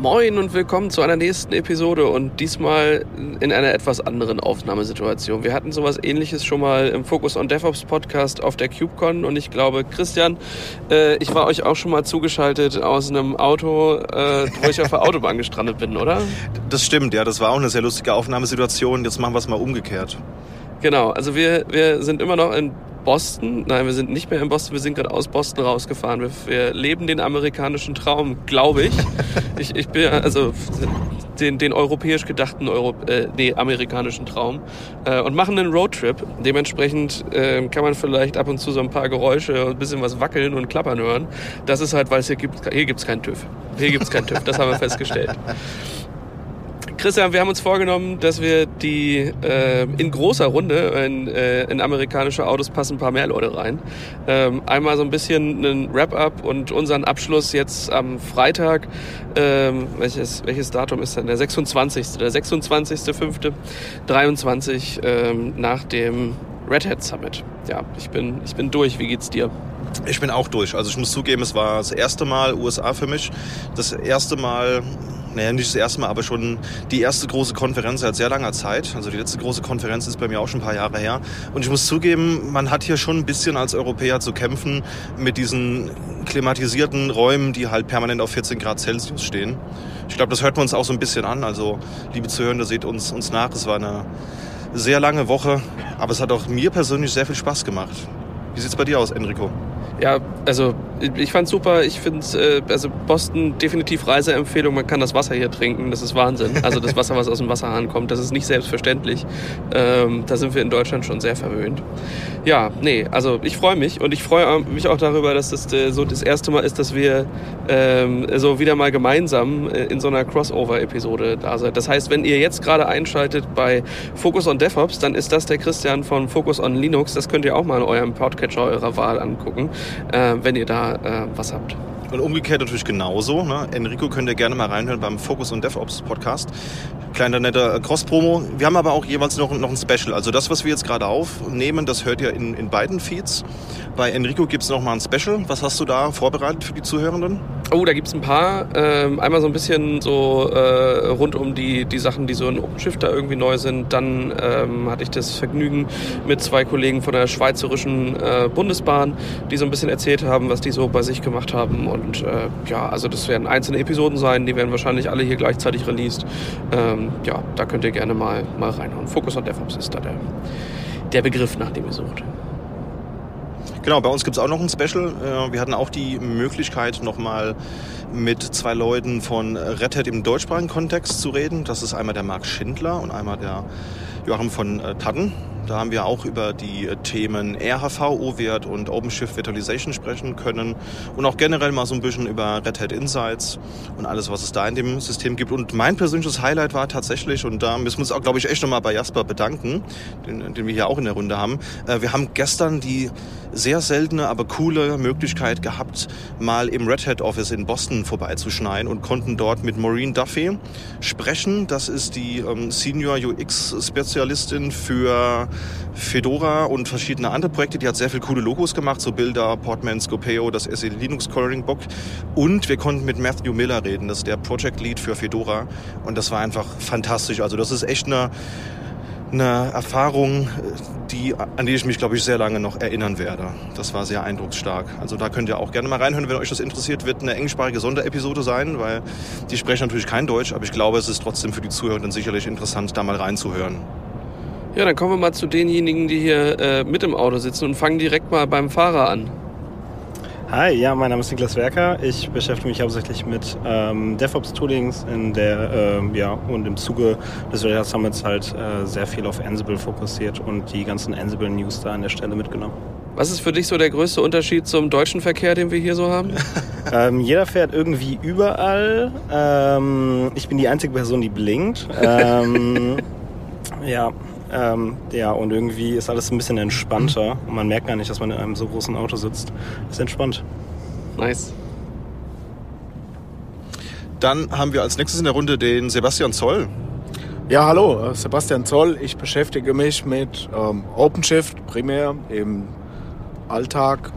Moin und willkommen zu einer nächsten Episode und diesmal in einer etwas anderen Aufnahmesituation. Wir hatten sowas ähnliches schon mal im Focus on DevOps Podcast auf der CubeCon und ich glaube, Christian, äh, ich war euch auch schon mal zugeschaltet aus einem Auto, äh, wo ich auf der Autobahn gestrandet bin, oder? Das stimmt, ja, das war auch eine sehr lustige Aufnahmesituation. Jetzt machen wir es mal umgekehrt. Genau, also wir, wir sind immer noch in Boston. Nein, wir sind nicht mehr in Boston, wir sind gerade aus Boston rausgefahren. Wir, wir leben den amerikanischen Traum, glaube ich. ich. Ich bin also den, den europäisch gedachten Euro, äh, nee, amerikanischen Traum äh, und machen einen Roadtrip. Dementsprechend äh, kann man vielleicht ab und zu so ein paar Geräusche und ein bisschen was wackeln und klappern hören. Das ist halt, weil es hier gibt, hier gibt's keinen TÜV. Hier gibt's keinen TÜV, das haben wir festgestellt. Christian, wir haben uns vorgenommen, dass wir die äh, in großer Runde in, äh, in amerikanische Autos passen ein paar mehr Leute rein. Ähm, einmal so ein bisschen einen Wrap-up und unseren Abschluss jetzt am Freitag. Ähm, welches, welches Datum ist denn? Der 26. Der 26.05.23 ähm, nach dem Red Hat Summit. Ja, ich bin, ich bin durch. Wie geht's dir? Ich bin auch durch. Also ich muss zugeben, es war das erste Mal USA für mich. Das erste Mal naja, nicht das erste Mal, aber schon die erste große Konferenz seit sehr langer Zeit. Also die letzte große Konferenz ist bei mir auch schon ein paar Jahre her. Und ich muss zugeben, man hat hier schon ein bisschen als Europäer zu kämpfen mit diesen klimatisierten Räumen, die halt permanent auf 14 Grad Celsius stehen. Ich glaube, das hört man uns auch so ein bisschen an. Also, liebe Zuhörende, seht uns, uns nach. Es war eine sehr lange Woche, aber es hat auch mir persönlich sehr viel Spaß gemacht. Wie sieht's bei dir aus, Enrico? Ja, also ich fand's super. Ich finde, äh, also Boston definitiv Reiseempfehlung. Man kann das Wasser hier trinken. Das ist Wahnsinn. Also das Wasser, was aus dem Wasserhahn kommt, das ist nicht selbstverständlich. Ähm, da sind wir in Deutschland schon sehr verwöhnt. Ja, nee, also ich freue mich und ich freue mich auch darüber, dass das äh, so das erste Mal ist, dass wir ähm, so wieder mal gemeinsam äh, in so einer Crossover-Episode da sind. Das heißt, wenn ihr jetzt gerade einschaltet bei Focus on DevOps, dann ist das der Christian von Focus on Linux. Das könnt ihr auch mal in eurem Podcatcher eurer Wahl angucken äh, wenn ihr da äh, was habt. Und umgekehrt natürlich genauso. Ne? Enrico könnt ihr gerne mal reinhören beim Focus und DevOps Podcast. Kleiner netter Cross-Promo. Wir haben aber auch jeweils noch, noch ein Special. Also das, was wir jetzt gerade aufnehmen, das hört ihr in, in beiden Feeds. Bei Enrico gibt es noch mal ein Special. Was hast du da vorbereitet für die Zuhörenden? Oh, da gibt es ein paar. Ähm, einmal so ein bisschen so äh, rund um die, die Sachen, die so in OpenShift da irgendwie neu sind. Dann ähm, hatte ich das Vergnügen mit zwei Kollegen von der Schweizerischen äh, Bundesbahn, die so ein bisschen erzählt haben, was die so bei sich gemacht haben. Und äh, ja, also das werden einzelne Episoden sein. Die werden wahrscheinlich alle hier gleichzeitig released. Ähm, ja, da könnt ihr gerne mal, mal reinhauen. Focus on DevOps ist da der, der Begriff, nach dem ihr sucht. Genau, bei uns gibt es auch noch ein Special. Äh, wir hatten auch die Möglichkeit, nochmal mit zwei Leuten von Red Hat im deutschsprachigen Kontext zu reden. Das ist einmal der Marc Schindler und einmal der Joachim von äh, Tadden. Da haben wir auch über die äh, Themen RHV, O-Wert und OpenShift Virtualization sprechen können und auch generell mal so ein bisschen über Red Hat Insights und alles, was es da in dem System gibt. Und mein persönliches Highlight war tatsächlich, und da müssen wir uns auch, glaube ich, echt nochmal bei Jasper bedanken, den, den wir hier auch in der Runde haben. Äh, wir haben gestern die sehr seltene, aber coole Möglichkeit gehabt, mal im Red Hat Office in Boston vorbeizuschneiden und konnten dort mit Maureen Duffy sprechen. Das ist die ähm, Senior UX-Spezialistin für Fedora und verschiedene andere Projekte. Die hat sehr viele coole Logos gemacht, so Bilder, Portman, Scopeo, das SE Linux Coloring Book. Und wir konnten mit Matthew Miller reden, das ist der Project Lead für Fedora. Und das war einfach fantastisch. Also das ist echt eine, eine Erfahrung, die, an die ich mich, glaube ich, sehr lange noch erinnern werde. Das war sehr eindrucksstark. Also da könnt ihr auch gerne mal reinhören, wenn euch das interessiert. Wird eine englischsprachige Sonderepisode sein, weil die sprechen natürlich kein Deutsch, aber ich glaube, es ist trotzdem für die Zuhörenden sicherlich interessant, da mal reinzuhören. Ja, dann kommen wir mal zu denjenigen, die hier äh, mit im Auto sitzen und fangen direkt mal beim Fahrer an. Hi, ja, mein Name ist Niklas Werker. Ich beschäftige mich hauptsächlich mit ähm, DevOps-Toolings in der, ähm, ja, und im Zuge des Radar Summits halt äh, sehr viel auf Ansible fokussiert und die ganzen Ansible-News da an der Stelle mitgenommen. Was ist für dich so der größte Unterschied zum deutschen Verkehr, den wir hier so haben? ähm, jeder fährt irgendwie überall. Ähm, ich bin die einzige Person, die blinkt. Ähm, ja, ähm, ja, und irgendwie ist alles ein bisschen entspannter und man merkt gar nicht, dass man in einem so großen Auto sitzt. Ist entspannt. Nice. Dann haben wir als nächstes in der Runde den Sebastian Zoll. Ja, hallo, äh, Sebastian Zoll. Ich beschäftige mich mit ähm, OpenShift primär im Alltag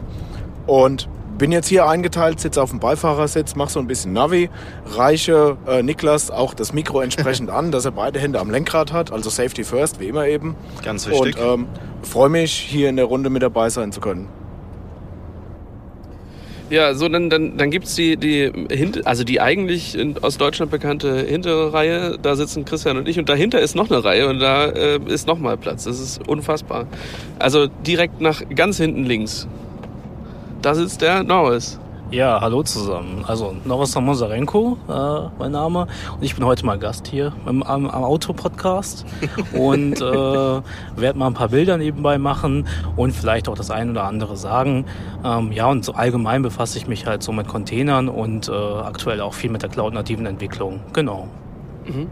und bin jetzt hier eingeteilt, sitze auf dem Beifahrersitz, mache so ein bisschen Navi, reiche äh, Niklas auch das Mikro entsprechend an, dass er beide Hände am Lenkrad hat, also Safety First, wie immer eben. Ganz wichtig. Und ähm, freue mich, hier in der Runde mit dabei sein zu können. Ja, so dann, dann, dann gibt's die, die hint, also die eigentlich in, aus Deutschland bekannte hintere Reihe. Da sitzen Christian und ich und dahinter ist noch eine Reihe und da äh, ist noch mal Platz. Das ist unfassbar. Also direkt nach ganz hinten links. Da sitzt der Norris. Ja, hallo zusammen. Also Norris Samosarenko, äh, mein Name. Und ich bin heute mal Gast hier im, am, am Auto-Podcast und äh, werde mal ein paar Bilder nebenbei machen und vielleicht auch das eine oder andere sagen. Ähm, ja, und so allgemein befasse ich mich halt so mit Containern und äh, aktuell auch viel mit der Cloud-nativen Entwicklung. Genau. Mhm.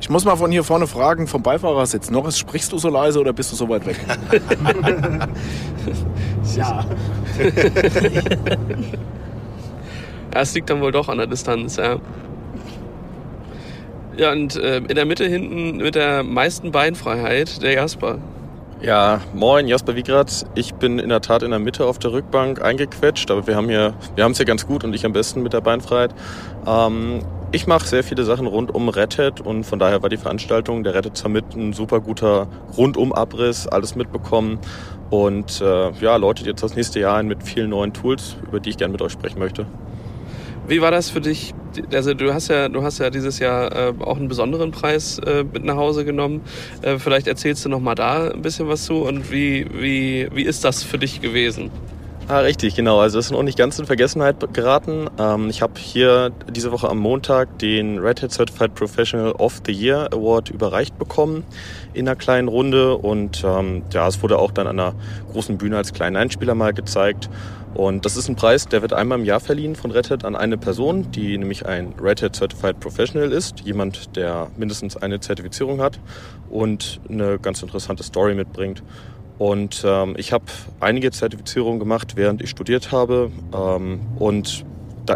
Ich muss mal von hier vorne fragen, vom Beifahrersitz. Norris, sprichst du so leise oder bist du so weit weg? ja. Es liegt dann wohl doch an der Distanz, ja. Ja, und äh, in der Mitte hinten mit der meisten Beinfreiheit der Jasper. Ja, moin, Jasper Wiegratz. Ich bin in der Tat in der Mitte auf der Rückbank eingequetscht, aber wir haben hier, wir haben es hier ganz gut und ich am besten mit der Beinfreiheit. Ähm, ich mache sehr viele Sachen rund um Red Hat und von daher war die Veranstaltung der Red Hat Summit ein super guter Rundum-Abriss, alles mitbekommen und äh, ja, läutet jetzt das nächste Jahr ein mit vielen neuen Tools, über die ich gerne mit euch sprechen möchte. Wie war das für dich? Also du hast ja, du hast ja dieses Jahr äh, auch einen besonderen Preis äh, mit nach Hause genommen. Äh, vielleicht erzählst du noch mal da ein bisschen was zu und wie, wie, wie ist das für dich gewesen? Ah, richtig, genau. Also das ist noch nicht ganz in Vergessenheit geraten. Ähm, ich habe hier diese Woche am Montag den Red Hat Certified Professional of the Year Award überreicht bekommen in einer kleinen Runde und ähm, ja, es wurde auch dann an einer großen Bühne als kleinen Einspieler mal gezeigt. Und das ist ein Preis, der wird einmal im Jahr verliehen von Red Hat an eine Person, die nämlich ein Red Hat Certified Professional ist, jemand, der mindestens eine Zertifizierung hat und eine ganz interessante Story mitbringt. Und ähm, ich habe einige Zertifizierungen gemacht, während ich studiert habe ähm, und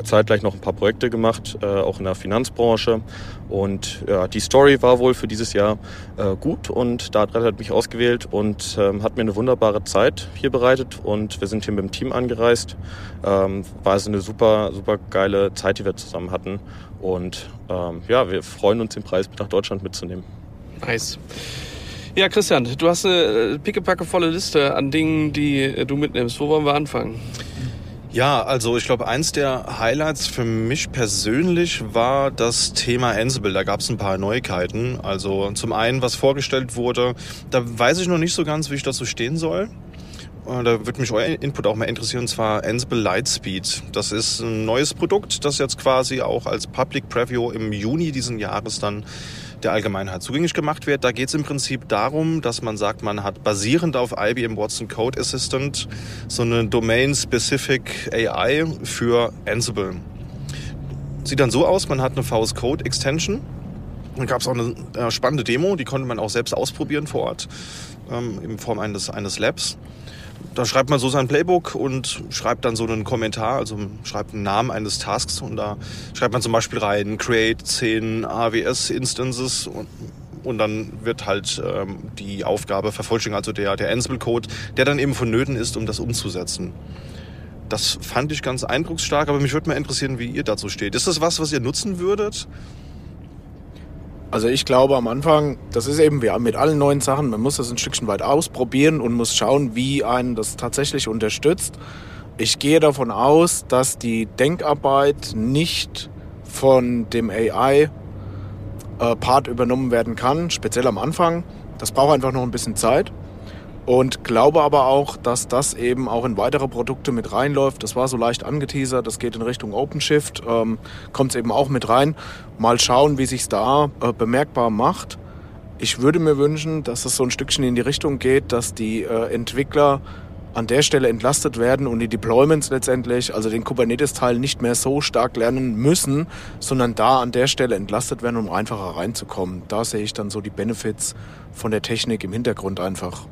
zeitgleich noch ein paar Projekte gemacht, äh, auch in der Finanzbranche. Und ja, die Story war wohl für dieses Jahr äh, gut und da hat mich ausgewählt und ähm, hat mir eine wunderbare Zeit hier bereitet und wir sind hier mit dem Team angereist. Ähm, war also eine super, super geile Zeit, die wir zusammen hatten und ähm, ja, wir freuen uns, den Preis nach Deutschland mitzunehmen. Nice. Ja, Christian, du hast eine pickepacke volle Liste an Dingen, die du mitnimmst. Wo wollen wir anfangen? Ja, also ich glaube, eins der Highlights für mich persönlich war das Thema Ansible. Da gab es ein paar Neuigkeiten. Also zum einen, was vorgestellt wurde, da weiß ich noch nicht so ganz, wie ich dazu stehen soll. Äh, da würde mich euer Input auch mal interessieren, und zwar Ansible Lightspeed. Das ist ein neues Produkt, das jetzt quasi auch als Public Preview im Juni diesen Jahres dann der Allgemeinheit zugänglich gemacht wird. Da geht es im Prinzip darum, dass man sagt, man hat basierend auf IBM Watson Code Assistant so eine Domain-Specific AI für Ansible. Sieht dann so aus, man hat eine VS Code Extension. Dann gab es auch eine äh, spannende Demo, die konnte man auch selbst ausprobieren vor Ort ähm, in Form eines, eines Labs da schreibt man so sein Playbook und schreibt dann so einen Kommentar, also schreibt einen Namen eines Tasks und da schreibt man zum Beispiel rein, create 10 AWS-Instances und, und dann wird halt ähm, die Aufgabe vervollständigt, also der, der Ansible-Code, der dann eben vonnöten ist, um das umzusetzen. Das fand ich ganz eindrucksstark, aber mich würde mal interessieren, wie ihr dazu steht. Ist das was, was ihr nutzen würdet? Also ich glaube am Anfang, das ist eben wie mit allen neuen Sachen, man muss das ein Stückchen weit ausprobieren und muss schauen, wie einen das tatsächlich unterstützt. Ich gehe davon aus, dass die Denkarbeit nicht von dem AI-Part äh, übernommen werden kann, speziell am Anfang. Das braucht einfach noch ein bisschen Zeit und glaube aber auch, dass das eben auch in weitere Produkte mit reinläuft. Das war so leicht angeteasert, das geht in Richtung OpenShift, ähm, kommt es eben auch mit rein. Mal schauen, wie sich da äh, bemerkbar macht. Ich würde mir wünschen, dass es so ein Stückchen in die Richtung geht, dass die äh, Entwickler an der Stelle entlastet werden und die Deployments letztendlich, also den Kubernetes-Teil nicht mehr so stark lernen müssen, sondern da an der Stelle entlastet werden, um einfacher reinzukommen. Da sehe ich dann so die Benefits von der Technik im Hintergrund einfach.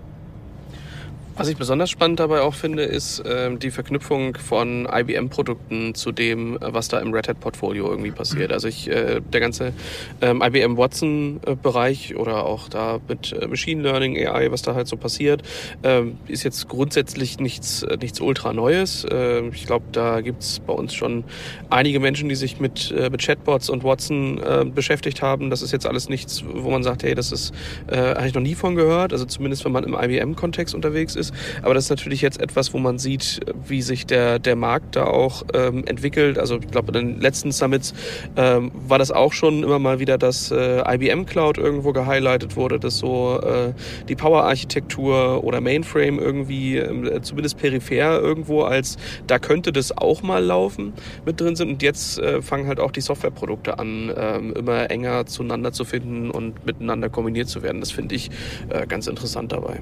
Was ich besonders spannend dabei auch finde, ist ähm, die Verknüpfung von IBM-Produkten zu dem, äh, was da im Red Hat-Portfolio irgendwie passiert. Also ich, äh, der ganze ähm, IBM Watson-Bereich oder auch da mit äh, Machine Learning, AI, was da halt so passiert, ähm, ist jetzt grundsätzlich nichts, äh, nichts ultra Neues. Ähm, ich glaube, da gibt's bei uns schon einige Menschen, die sich mit, äh, mit Chatbots und Watson äh, beschäftigt haben. Das ist jetzt alles nichts, wo man sagt, hey, das ist, äh, habe ich noch nie von gehört. Also zumindest, wenn man im IBM-Kontext unterwegs ist ist. Aber das ist natürlich jetzt etwas, wo man sieht, wie sich der, der Markt da auch ähm, entwickelt. Also ich glaube, in den letzten Summits ähm, war das auch schon immer mal wieder, dass äh, IBM Cloud irgendwo gehighlightet wurde, dass so äh, die Power-Architektur oder Mainframe irgendwie äh, zumindest peripher irgendwo als da könnte das auch mal laufen mit drin sind. Und jetzt äh, fangen halt auch die Softwareprodukte an, ähm, immer enger zueinander zu finden und miteinander kombiniert zu werden. Das finde ich äh, ganz interessant dabei.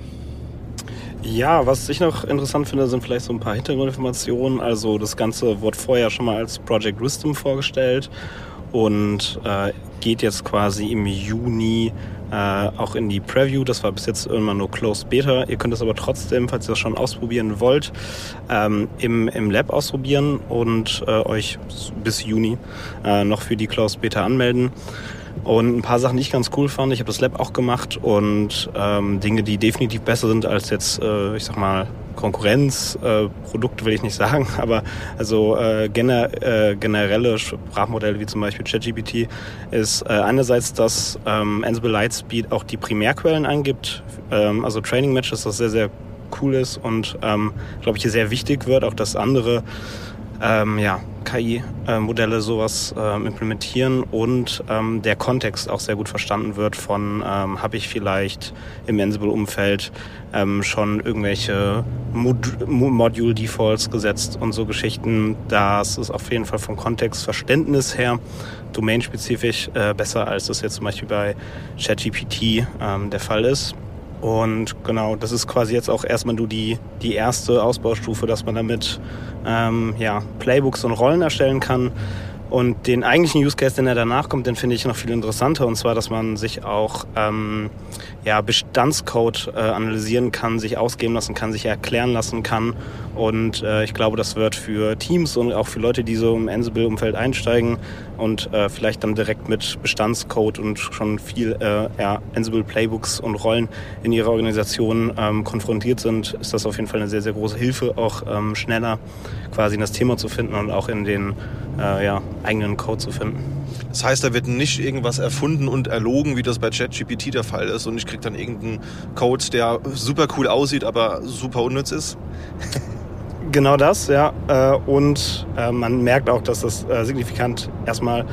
Ja, was ich noch interessant finde, sind vielleicht so ein paar Hintergrundinformationen. Also das Ganze wurde vorher schon mal als Project Wisdom vorgestellt und äh, geht jetzt quasi im Juni äh, auch in die Preview. Das war bis jetzt immer nur Closed Beta. Ihr könnt es aber trotzdem, falls ihr das schon ausprobieren wollt, ähm, im, im Lab ausprobieren und äh, euch bis Juni äh, noch für die Closed Beta anmelden. Und ein paar Sachen, die ich ganz cool fand. Ich habe das Lab auch gemacht und ähm, Dinge, die definitiv besser sind als jetzt, äh, ich sag mal, Konkurrenzprodukte äh, will ich nicht sagen, aber also äh, gener äh, generelle Sprachmodelle wie zum Beispiel ChatGPT ist äh, einerseits, dass ähm, Ansible Lightspeed auch die Primärquellen angibt, ähm, also Training Matches, das sehr, sehr cool ist und ähm, glaube ich hier sehr wichtig wird, auch dass andere ähm, ja, KI-Modelle sowas ähm, implementieren und ähm, der Kontext auch sehr gut verstanden wird von, ähm, habe ich vielleicht im Ansible-Umfeld ähm, schon irgendwelche Mod Module-Defaults gesetzt und so Geschichten. Das ist auf jeden Fall vom Kontextverständnis her domainspezifisch äh, besser, als das jetzt zum Beispiel bei ChatGPT ähm, der Fall ist. Und genau, das ist quasi jetzt auch erstmal nur die, die erste Ausbaustufe, dass man damit ähm, ja, Playbooks und Rollen erstellen kann. Und den eigentlichen Use Case, den er danach kommt, den finde ich noch viel interessanter. Und zwar, dass man sich auch ähm, ja, Bestandscode äh, analysieren kann, sich ausgeben lassen kann, sich erklären lassen kann. Und äh, ich glaube, das wird für Teams und auch für Leute, die so im Ansible-Umfeld einsteigen und äh, vielleicht dann direkt mit Bestandscode und schon viel äh, ja, Ansible-Playbooks und Rollen in ihrer Organisation ähm, konfrontiert sind, ist das auf jeden Fall eine sehr, sehr große Hilfe, auch ähm, schneller quasi in das Thema zu finden und auch in den äh, ja, eigenen Code zu finden. Das heißt, da wird nicht irgendwas erfunden und erlogen, wie das bei ChatGPT der Fall ist und ich kriege dann irgendeinen Code, der super cool aussieht, aber super unnütz ist. Genau das, ja. Äh, und äh, man merkt auch, dass das äh, signifikant erstmal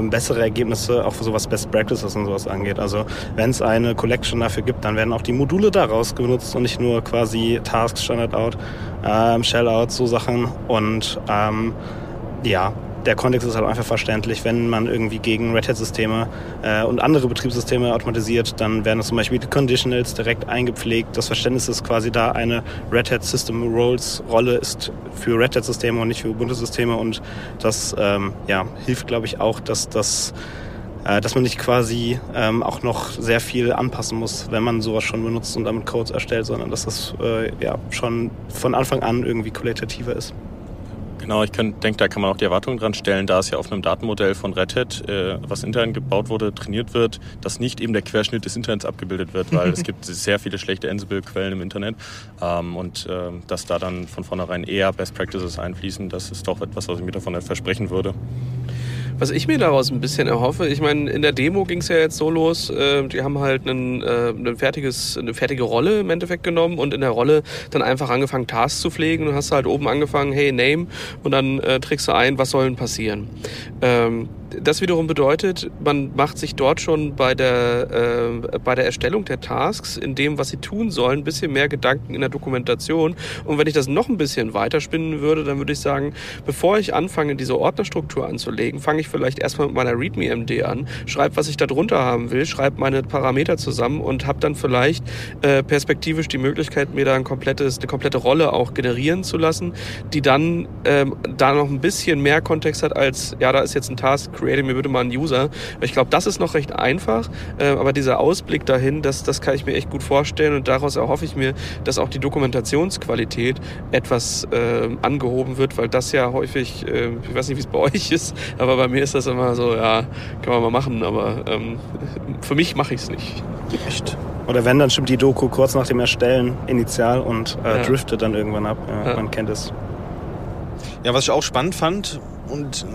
bessere Ergebnisse auch für sowas Best Practices und sowas angeht. Also wenn es eine Collection dafür gibt, dann werden auch die Module daraus genutzt und nicht nur quasi Tasks, Standard Out, ähm, Shell Out, so Sachen. Und ähm, ja, der Kontext ist halt einfach verständlich. Wenn man irgendwie gegen Red Hat-Systeme äh, und andere Betriebssysteme automatisiert, dann werden zum Beispiel die Conditionals direkt eingepflegt. Das Verständnis ist quasi da, eine Red Hat System Roles Rolle ist für Red Hat-Systeme und nicht für Ubuntu-Systeme. Und das ähm, ja, hilft, glaube ich, auch, dass das äh, dass man nicht quasi ähm, auch noch sehr viel anpassen muss, wenn man sowas schon benutzt und damit Codes erstellt, sondern dass das äh, ja schon von Anfang an irgendwie qualitativer ist. Genau, ich denke, da kann man auch die Erwartungen dran stellen, da es ja auf einem Datenmodell von Red Hat, äh, was intern gebaut wurde, trainiert wird, dass nicht eben der Querschnitt des Internets abgebildet wird, weil es gibt sehr viele schlechte Ansible-Quellen im Internet ähm, und äh, dass da dann von vornherein eher Best Practices einfließen, das ist doch etwas, was ich mir davon versprechen würde. Was ich mir daraus ein bisschen erhoffe, ich meine, in der Demo ging es ja jetzt so los, äh, die haben halt einen, äh, ein fertiges, eine fertige Rolle im Endeffekt genommen und in der Rolle dann einfach angefangen, Tasks zu pflegen und hast halt oben angefangen, hey, Name und dann äh, trägst du ein, was soll denn passieren. Ähm, das wiederum bedeutet, man macht sich dort schon bei der, äh, bei der Erstellung der Tasks, in dem, was sie tun sollen, ein bisschen mehr Gedanken in der Dokumentation. Und wenn ich das noch ein bisschen weiterspinnen würde, dann würde ich sagen, bevor ich anfange, diese Ordnerstruktur anzulegen, fange ich vielleicht erstmal mit meiner README-MD an, schreibe, was ich da drunter haben will, schreibe meine Parameter zusammen und habe dann vielleicht äh, perspektivisch die Möglichkeit, mir da ein komplettes, eine komplette Rolle auch generieren zu lassen, die dann ähm, da noch ein bisschen mehr Kontext hat als, ja, da ist jetzt ein Task create mir bitte mal einen User. Ich glaube, das ist noch recht einfach, äh, aber dieser Ausblick dahin, das, das kann ich mir echt gut vorstellen und daraus erhoffe ich mir, dass auch die Dokumentationsqualität etwas äh, angehoben wird, weil das ja häufig, äh, ich weiß nicht, wie es bei euch ist, aber bei mir ist das immer so, ja, kann man mal machen, aber ähm, für mich mache ich es nicht. Echt? Oder wenn, dann stimmt die Doku kurz nach dem Erstellen initial und äh, Ja. driftet dann irgendwann ab. Ja, Ja. Man kennt es. Ja, was ich auch spannend fand und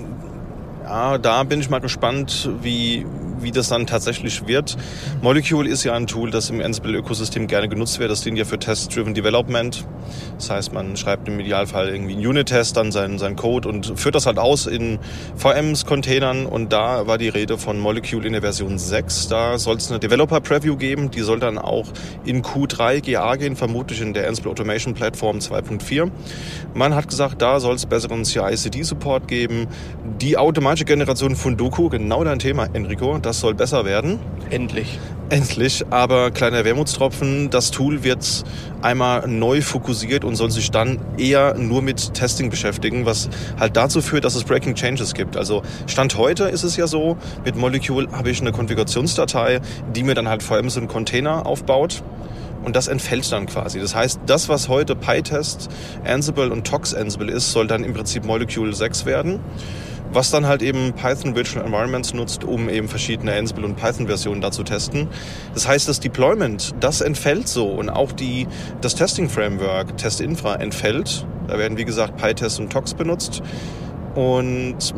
da bin ich mal gespannt, wie, wie das dann tatsächlich wird. Molecule ist ja ein Tool, das im Ansible-Ökosystem gerne genutzt wird. Das dient ja für Test-Driven Development. Das heißt, man schreibt im Idealfall irgendwie einen Unit-Test, dann seinen, seinen Code und führt das halt aus in VMs, Containern. Und da war die Rede von Molecule in der Version 6. Da soll es eine Developer-Preview geben. Die soll dann auch in Q3 GA gehen, vermutlich in der Ansible Automation Platform 2.4. Man hat gesagt, da soll es besseren CI-CD-Support geben. Die automatische Generation von Doku, genau dein Thema, Enrico, das soll besser werden. Endlich. Endlich, aber kleiner Wermutstropfen, das Tool wird einmal neu fokussiert und soll sich dann eher nur mit Testing beschäftigen, was halt dazu führt, dass es Breaking Changes gibt. Also Stand heute ist es ja so, mit Molecule habe ich eine Konfigurationsdatei, die mir dann halt vor allem so einen Container aufbaut. Und das entfällt dann quasi. Das heißt, das, was heute PyTest, Ansible und Tox Ansible ist, soll dann im Prinzip Molecule 6 werden was dann halt eben Python Virtual Environments nutzt, um eben verschiedene Ansible und Python Versionen da zu testen. Das heißt, das Deployment, das entfällt so und auch die, das Testing Framework, Testinfra entfällt. Da werden, wie gesagt, PyTest und Tox benutzt. Und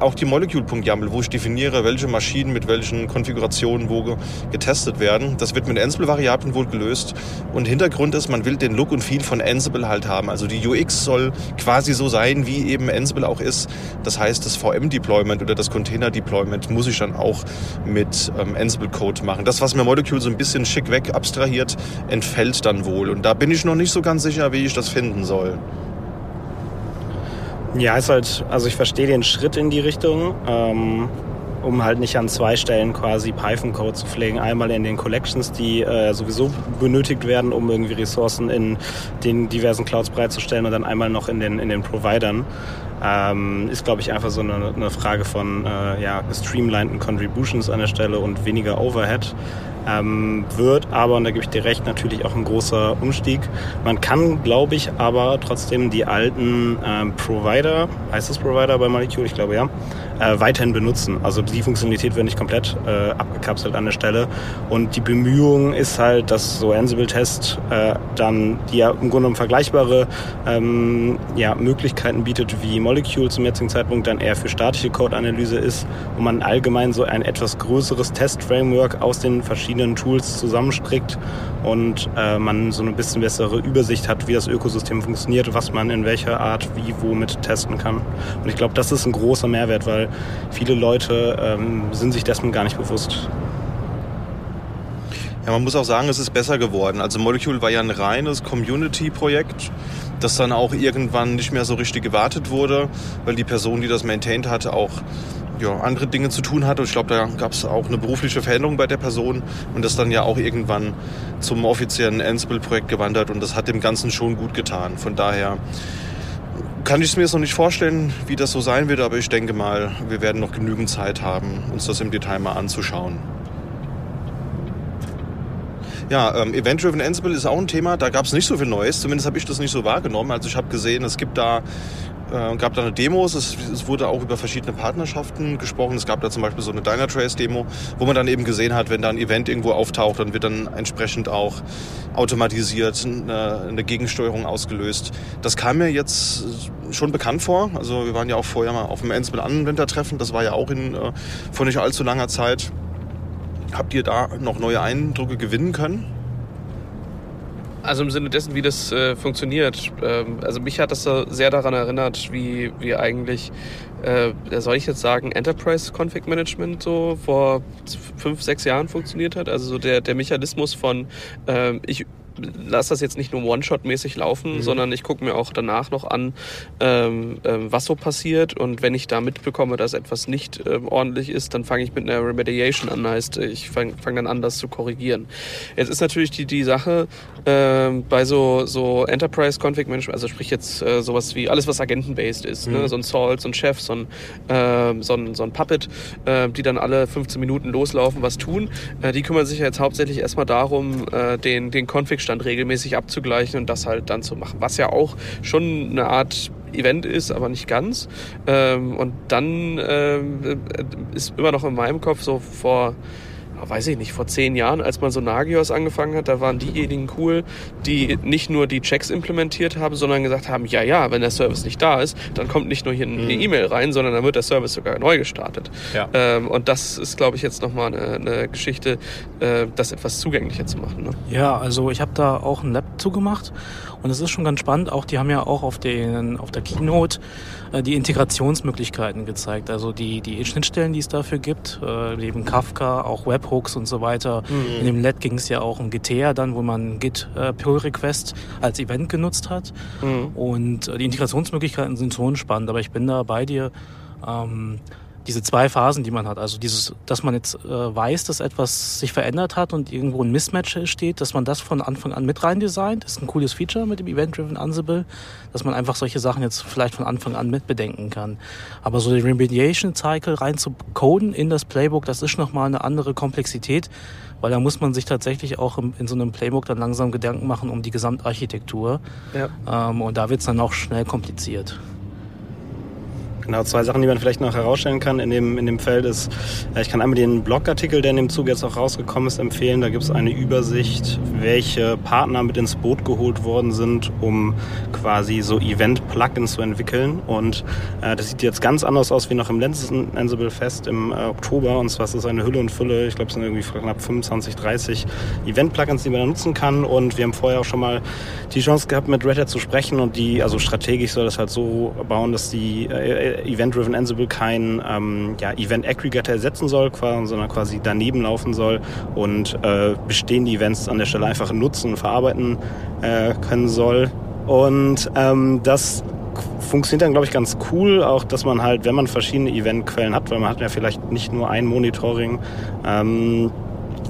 auch die Molecule.yaml, wo ich definiere, welche Maschinen mit welchen Konfigurationen wo ge- getestet werden. Das wird mit Ansible-Variablen wohl gelöst. Und Hintergrund ist, man will den Look und Feel von Ansible halt haben. Also die UX soll quasi so sein, wie eben Ansible auch ist. Das heißt, das VM-Deployment oder das Container-Deployment muss ich dann auch mit ähm, Ansible-Code machen. Das, was mir Molecule so ein bisschen schick weg abstrahiert, entfällt dann wohl. Und da bin ich noch nicht so ganz sicher, wie ich das finden soll. Ja, ist halt, also ich verstehe den Schritt in die Richtung, ähm, um halt nicht an zwei Stellen quasi Python-Code zu pflegen. Einmal in den Collections, die äh, sowieso benötigt werden, um irgendwie Ressourcen in den diversen Clouds bereitzustellen und dann einmal noch in den, in den Providern. Ähm, ist, glaube ich, einfach so eine, eine Frage von äh, ja, streamlineden Contributions an der Stelle und weniger Overhead. Ähm, wird aber, und da gebe ich dir recht, natürlich auch ein großer Umstieg. Man kann, glaube ich, aber trotzdem die alten ähm, Provider, heißt das Provider bei Molecule? Ich glaube ja, äh, weiterhin benutzen. Also die Funktionalität wird nicht komplett äh, abgekapselt an der Stelle. Und die Bemühung ist halt, dass so Ansible-Test äh, dann, die ja im Grunde genommen vergleichbare ähm, ja, Möglichkeiten bietet wie Molecule zum jetzigen Zeitpunkt, dann eher für statische Code-Analyse ist, wo man allgemein so ein etwas größeres Test-Framework aus den verschiedenen Tools zusammenstrickt und äh, man so eine bisschen bessere Übersicht hat, wie das Ökosystem funktioniert, was man in welcher Art wie womit testen kann. Und ich glaube, das ist ein großer Mehrwert, weil viele Leute ähm, sind sich dessen gar nicht bewusst. Ja, man muss auch sagen, es ist besser geworden. Also Molecule war ja ein reines Community-Projekt, das dann auch irgendwann nicht mehr so richtig gewartet wurde, weil die Person, die das maintained hatte, auch ja, andere Dinge zu tun hatte. Und ich glaube, da gab es auch eine berufliche Veränderung bei der Person und das dann ja auch irgendwann zum offiziellen Ansible-Projekt gewandert und das hat dem Ganzen schon gut getan. Von daher kann ich es mir jetzt noch nicht vorstellen, wie das so sein wird, aber ich denke mal, wir werden noch genügend Zeit haben, uns das im Detail mal anzuschauen. Ja, ähm, Event-Driven Ansible ist auch ein Thema. Da gab es nicht so viel Neues. Zumindest habe ich das nicht so wahrgenommen. Also ich habe gesehen, es gibt da äh, gab da eine Demos. Es, es wurde auch über verschiedene Partnerschaften gesprochen. Es gab da zum Beispiel so eine Dynatrace-Demo, wo man dann eben gesehen hat, wenn da ein Event irgendwo auftaucht, dann wird dann entsprechend auch automatisiert eine, eine Gegensteuerung ausgelöst. Das kam mir jetzt schon bekannt vor. Also wir waren ja auch vorher mal auf dem Ansible Anwendertreffen. Das war ja auch in äh, vor nicht allzu langer Zeit. Habt ihr da noch neue Eindrücke gewinnen können? Also im Sinne dessen, wie das äh, funktioniert. Ähm, also mich hat das so sehr daran erinnert, wie, wie eigentlich, äh, soll ich jetzt sagen, Enterprise Config Management so vor fünf, sechs Jahren funktioniert hat. Also so der, der Mechanismus von, ähm, ich lasse das jetzt nicht nur One-Shot-mäßig laufen, mhm. sondern ich gucke mir auch danach noch an, ähm, ähm, was so passiert. Und wenn ich da mitbekomme, dass etwas nicht ähm, ordentlich ist, dann fange ich mit einer Remediation an. Heißt, ich fange fang dann an, das zu korrigieren. Jetzt ist natürlich die, die Sache ähm, bei so, so Enterprise Config Management, also sprich jetzt äh, sowas wie alles, was Agenten-based ist, ne? mhm. ne? so ein Salt, so ein Chef, so ein, äh, so ein, so ein Puppet, äh, die dann alle 15 Minuten loslaufen, was tun. Äh, die kümmern sich jetzt hauptsächlich erstmal darum, äh, den, den Config-Stand regelmäßig abzugleichen und das halt dann zu machen. Was ja auch schon eine Art Event ist, aber nicht ganz. Ähm, und dann ähm, ist immer noch in meinem Kopf so vor weiß ich nicht, vor zehn Jahren, als man so Nagios angefangen hat, da waren diejenigen cool, die nicht nur die Checks implementiert haben, sondern gesagt haben, ja, ja, wenn der Service nicht da ist, dann kommt nicht nur hier eine mhm. E-Mail rein, sondern dann wird der Service sogar neu gestartet. Ja. Ähm, und das ist, glaube ich, jetzt nochmal eine, eine Geschichte, äh, das etwas zugänglicher zu machen. Ne? Ja, also ich habe da auch ein Lab zugemacht und es ist schon ganz spannend. Auch die haben ja auch auf, den, auf der Keynote äh, die Integrationsmöglichkeiten gezeigt. Also die, die Schnittstellen, die es dafür gibt, äh, neben Kafka, auch Webhooks und so weiter. Mhm. In dem LED ging es ja auch um GTA dann, wo man Git äh, Pull Request als Event genutzt hat. Mhm. Und äh, die Integrationsmöglichkeiten sind schon spannend, aber ich bin da bei dir. Ähm, diese zwei Phasen, die man hat. Also dieses, dass man jetzt äh, weiß, dass etwas sich verändert hat und irgendwo ein Mismatch steht, dass man das von Anfang an mit rein designt. Ist ein cooles Feature mit dem Event-Driven Ansible, dass man einfach solche Sachen jetzt vielleicht von Anfang an mit bedenken kann. Aber so den Remediation Cycle rein zu coden in das Playbook, das ist nochmal eine andere Komplexität, weil da muss man sich tatsächlich auch in so einem Playbook dann langsam Gedanken machen um die Gesamtarchitektur. Ja. Ähm, und da wird es dann auch schnell kompliziert. Genau, zwei Sachen, die man vielleicht noch herausstellen kann in dem, in dem Feld ist, äh, ich kann einmal den Blogartikel, der in dem Zug jetzt auch rausgekommen ist, empfehlen. Da gibt es eine Übersicht, welche Partner mit ins Boot geholt worden sind, um quasi so Event-Plugins zu entwickeln. Und äh, das sieht jetzt ganz anders aus wie noch im letzten Ansible Fest im äh, Oktober. Und zwar ist es eine Hülle und Fülle, ich glaube es sind irgendwie knapp 25, 30 Event-Plugins, die man da nutzen kann. Und wir haben vorher auch schon mal die Chance gehabt, mit Red Hat zu sprechen. Und die, also strategisch soll das halt so bauen, dass die äh, Event-Driven Ansible kein ähm, ja, Event-Aggregator ersetzen soll, sondern quasi daneben laufen soll und äh, bestehende Events an der Stelle einfach nutzen und verarbeiten äh, können soll. Und ähm, das funktioniert dann, glaube ich, ganz cool, auch dass man halt, wenn man verschiedene Eventquellen hat, weil man hat ja vielleicht nicht nur ein Monitoring, ähm,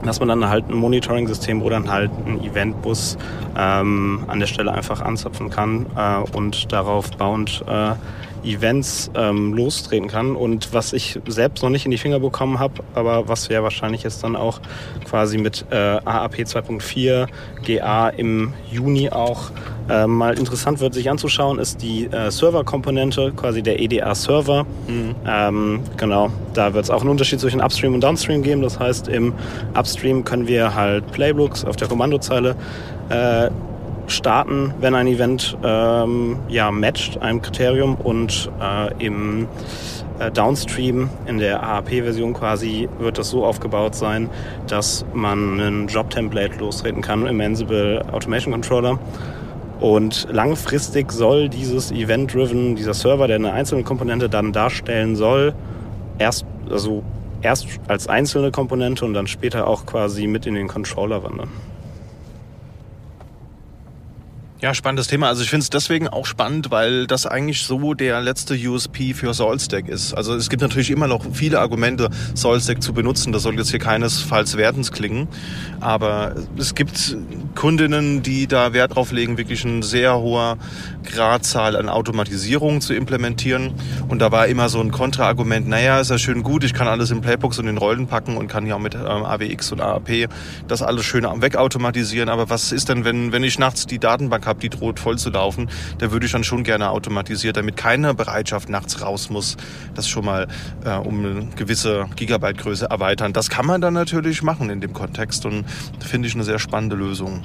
dass man dann halt ein Monitoring-System oder dann halt ein Eventbus ähm, an der Stelle einfach anzapfen kann äh, und darauf bauend äh, Events ähm, lostreten kann. Und was ich selbst noch nicht in die Finger bekommen habe, aber was ja wahrscheinlich jetzt dann auch quasi mit äh, AAP 2.4 GA im Juni auch äh, mal interessant wird, sich anzuschauen, ist die äh, Server-Komponente, quasi der EDA-Server. Mhm. Ähm, genau, da wird es auch einen Unterschied zwischen Upstream und Downstream geben. Das heißt, im Upstream können wir halt Playbooks auf der Kommandozeile äh, starten, wenn ein Event ähm, ja, matcht einem Kriterium und äh, im äh, Downstream in der AAP-Version quasi wird das so aufgebaut sein, dass man einen Job-Template lostreten kann im Ansible Automation Controller. Und langfristig soll dieses Event-Driven, dieser Server, der eine einzelne Komponente dann darstellen soll, erst, also erst als einzelne Komponente und dann später auch quasi mit in den Controller wandern. Ja, spannendes Thema. Also ich finde es deswegen auch spannend, weil das eigentlich so der letzte USP für SaltStack ist. Also es gibt natürlich immer noch viele Argumente, SaltStack zu benutzen. Das soll jetzt hier keinesfalls wertens klingen. Aber es gibt Kundinnen, die da Wert drauf legen, wirklich eine sehr hohe Gradzahl an Automatisierung zu implementieren. Und da war immer so ein Kontraargument, naja, ist ja schön gut, ich kann alles in Playbooks und in Rollen packen und kann ja auch mit ähm, AWX und AAP das alles schön wegautomatisieren. Aber was ist denn, wenn, wenn ich nachts die Datenbank habe, die droht voll zu laufen, da würde ich dann schon gerne automatisiert, damit keine Bereitschaft nachts raus muss, das schon mal äh, um eine gewisse Gigabyte-Größe erweitern. Das kann man dann natürlich machen in dem Kontext und finde ich eine sehr spannende Lösung.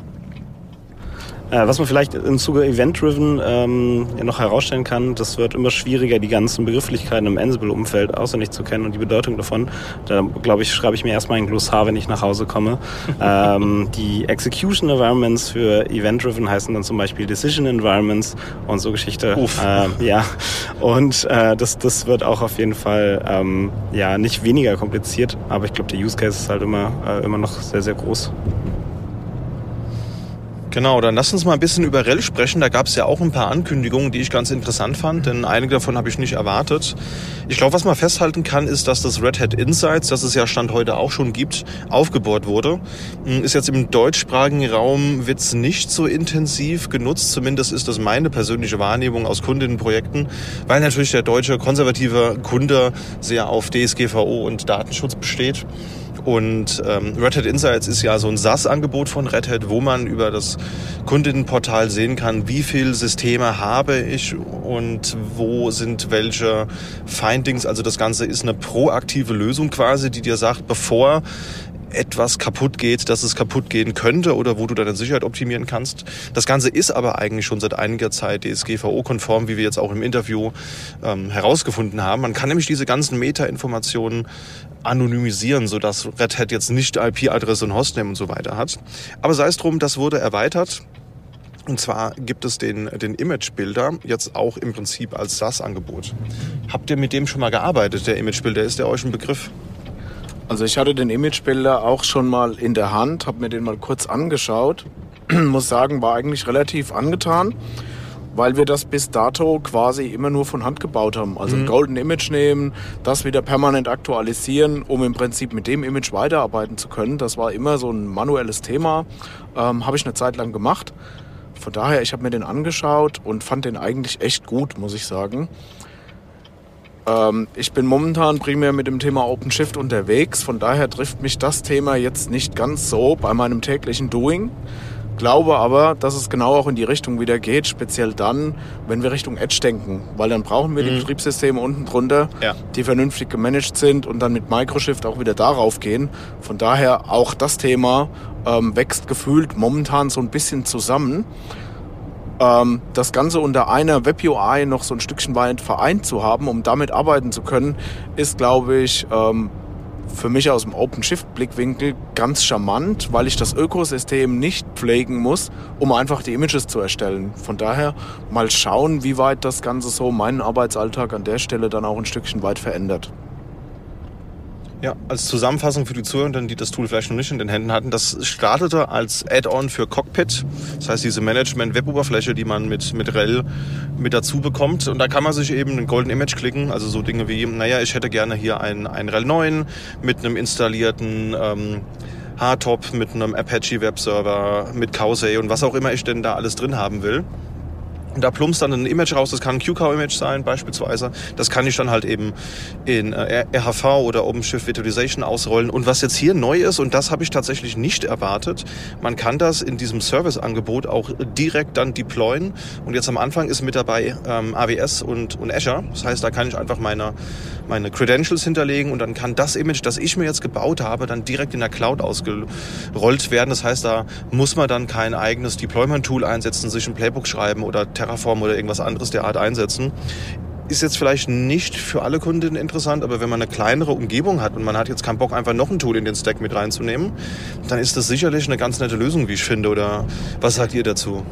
Äh, was man vielleicht im Zuge Event-Driven ähm, noch herausstellen kann, das wird immer schwieriger, die ganzen Begrifflichkeiten im Ansible-Umfeld auswendig zu kennen und die Bedeutung davon. Da, glaube ich, schreibe ich mir erstmal ein Glossar, wenn ich nach Hause komme. ähm, die Execution Environments für Event-Driven heißen dann zum Beispiel Decision Environments und so Geschichte. Ähm, ja, und äh, das, das wird auch auf jeden Fall ähm, ja nicht weniger kompliziert, aber ich glaube, der Use Case ist halt immer, äh, immer noch sehr, sehr groß. Genau, dann lass uns mal ein bisschen über RHEL sprechen. Da gab es ja auch ein paar Ankündigungen, die ich ganz interessant fand, denn einige davon habe ich nicht erwartet. Ich glaube, was man festhalten kann, ist, dass das Red Hat Insights, das es ja Stand heute auch schon gibt, aufgebohrt wurde. Hm, ist jetzt im deutschsprachigen Raum, wird es nicht so intensiv genutzt. Zumindest ist das meine persönliche Wahrnehmung aus Kundinnenprojekten, weil natürlich der deutsche konservative Kunde sehr auf DSGVO und Datenschutz besteht. Und ähm, Red Hat Insights ist ja so ein SaaS-Angebot von Red Hat, wo man über das Kundinnenportal sehen kann, wie viele Systeme habe ich und wo sind welche Findings. Also das Ganze ist eine proaktive Lösung quasi, die dir sagt, bevor etwas kaputt geht, dass es kaputt gehen könnte oder wo du deine Sicherheit optimieren kannst. Das Ganze ist aber eigentlich schon seit einiger Zeit DSGVO-konform, wie wir jetzt auch im Interview ähm, herausgefunden haben. Man kann nämlich diese ganzen Meta-Informationen anonymisieren, sodass Red Hat jetzt nicht IP-Adresse und Hostname und so weiter hat. Aber sei es drum, das wurde erweitert. Und zwar gibt es den, den Image-Builder jetzt auch im Prinzip als SaaS-Angebot. Habt ihr mit dem schon mal gearbeitet, der Image-Builder? Ist der euch ein Begriff? Also ich hatte den Imagebilder auch schon mal in der Hand, habe mir den mal kurz angeschaut. Muss sagen, war eigentlich relativ angetan, weil wir das bis dato quasi immer nur von Hand gebaut haben. Also mhm. ein Golden Image nehmen, das wieder permanent aktualisieren, um im Prinzip mit dem Image weiterarbeiten zu können. Das war immer so ein manuelles Thema, ähm, habe ich eine Zeit lang gemacht. Von daher, ich habe mir den angeschaut und fand den eigentlich echt gut, muss ich sagen. Ähm, ich bin momentan primär mit dem Thema OpenShift unterwegs, von daher trifft mich das Thema jetzt nicht ganz so bei meinem täglichen Doing. Glaube aber, dass es genau auch in die Richtung wieder geht, speziell dann, wenn wir Richtung Edge denken, weil dann brauchen wir mhm. die Betriebssysteme unten drunter, ja. die vernünftig gemanagt sind und dann mit Microshift auch wieder darauf gehen. Von daher auch das Thema ähm, wächst gefühlt momentan so ein bisschen zusammen. Ähm, das Ganze unter einer Web-UI noch so ein Stückchen weit vereint zu haben, um damit arbeiten zu können, ist, glaube ich, ähm, für mich aus dem OpenShift-Blickwinkel ganz charmant, weil ich das Ökosystem nicht pflegen muss, um einfach die Images zu erstellen. Von daher mal schauen, wie weit das Ganze so meinen Arbeitsalltag an der Stelle dann auch ein Stückchen weit verändert. Ja, als Zusammenfassung für die Zuhörenden, die das Tool vielleicht noch nicht in den Händen hatten, das startete als Add-on für Cockpit. Das heißt, diese Management-Web-Oberfläche, die man mit, mit REL mit dazu bekommt. Und da kann man sich eben ein Golden Image klicken. Also so Dinge wie, naja, ich hätte gerne hier ein, ein REL 9 mit einem installierten ähm, Hardtop, mit einem Apache Webserver, mit Causey und was auch immer ich denn da alles drin haben will. Und da plumpst dann ein Image raus, das kann ein QCOW-Image sein beispielsweise. Das kann ich dann halt eben in äh, RHV oder OpenShift Virtualization ausrollen. Und was jetzt hier neu ist, und das habe ich tatsächlich nicht erwartet, man kann das in diesem Service-Angebot auch direkt dann deployen. Und jetzt am Anfang ist mit dabei ähm, AWS und, und Azure. Das heißt, da kann ich einfach meine, meine Credentials hinterlegen und dann kann das Image, das ich mir jetzt gebaut habe, dann direkt in der Cloud ausgerollt werden. Das heißt, da muss man dann kein eigenes Deployment-Tool einsetzen, sich ein Playbook schreiben oder Terraform oder irgendwas anderes der Art einsetzen. Ist jetzt vielleicht nicht für alle Kunden interessant, aber wenn man eine kleinere Umgebung hat und man hat jetzt keinen Bock, einfach noch ein Tool in den Stack mit reinzunehmen, dann ist das sicherlich eine ganz nette Lösung, wie ich finde. Oder was sagt ihr dazu?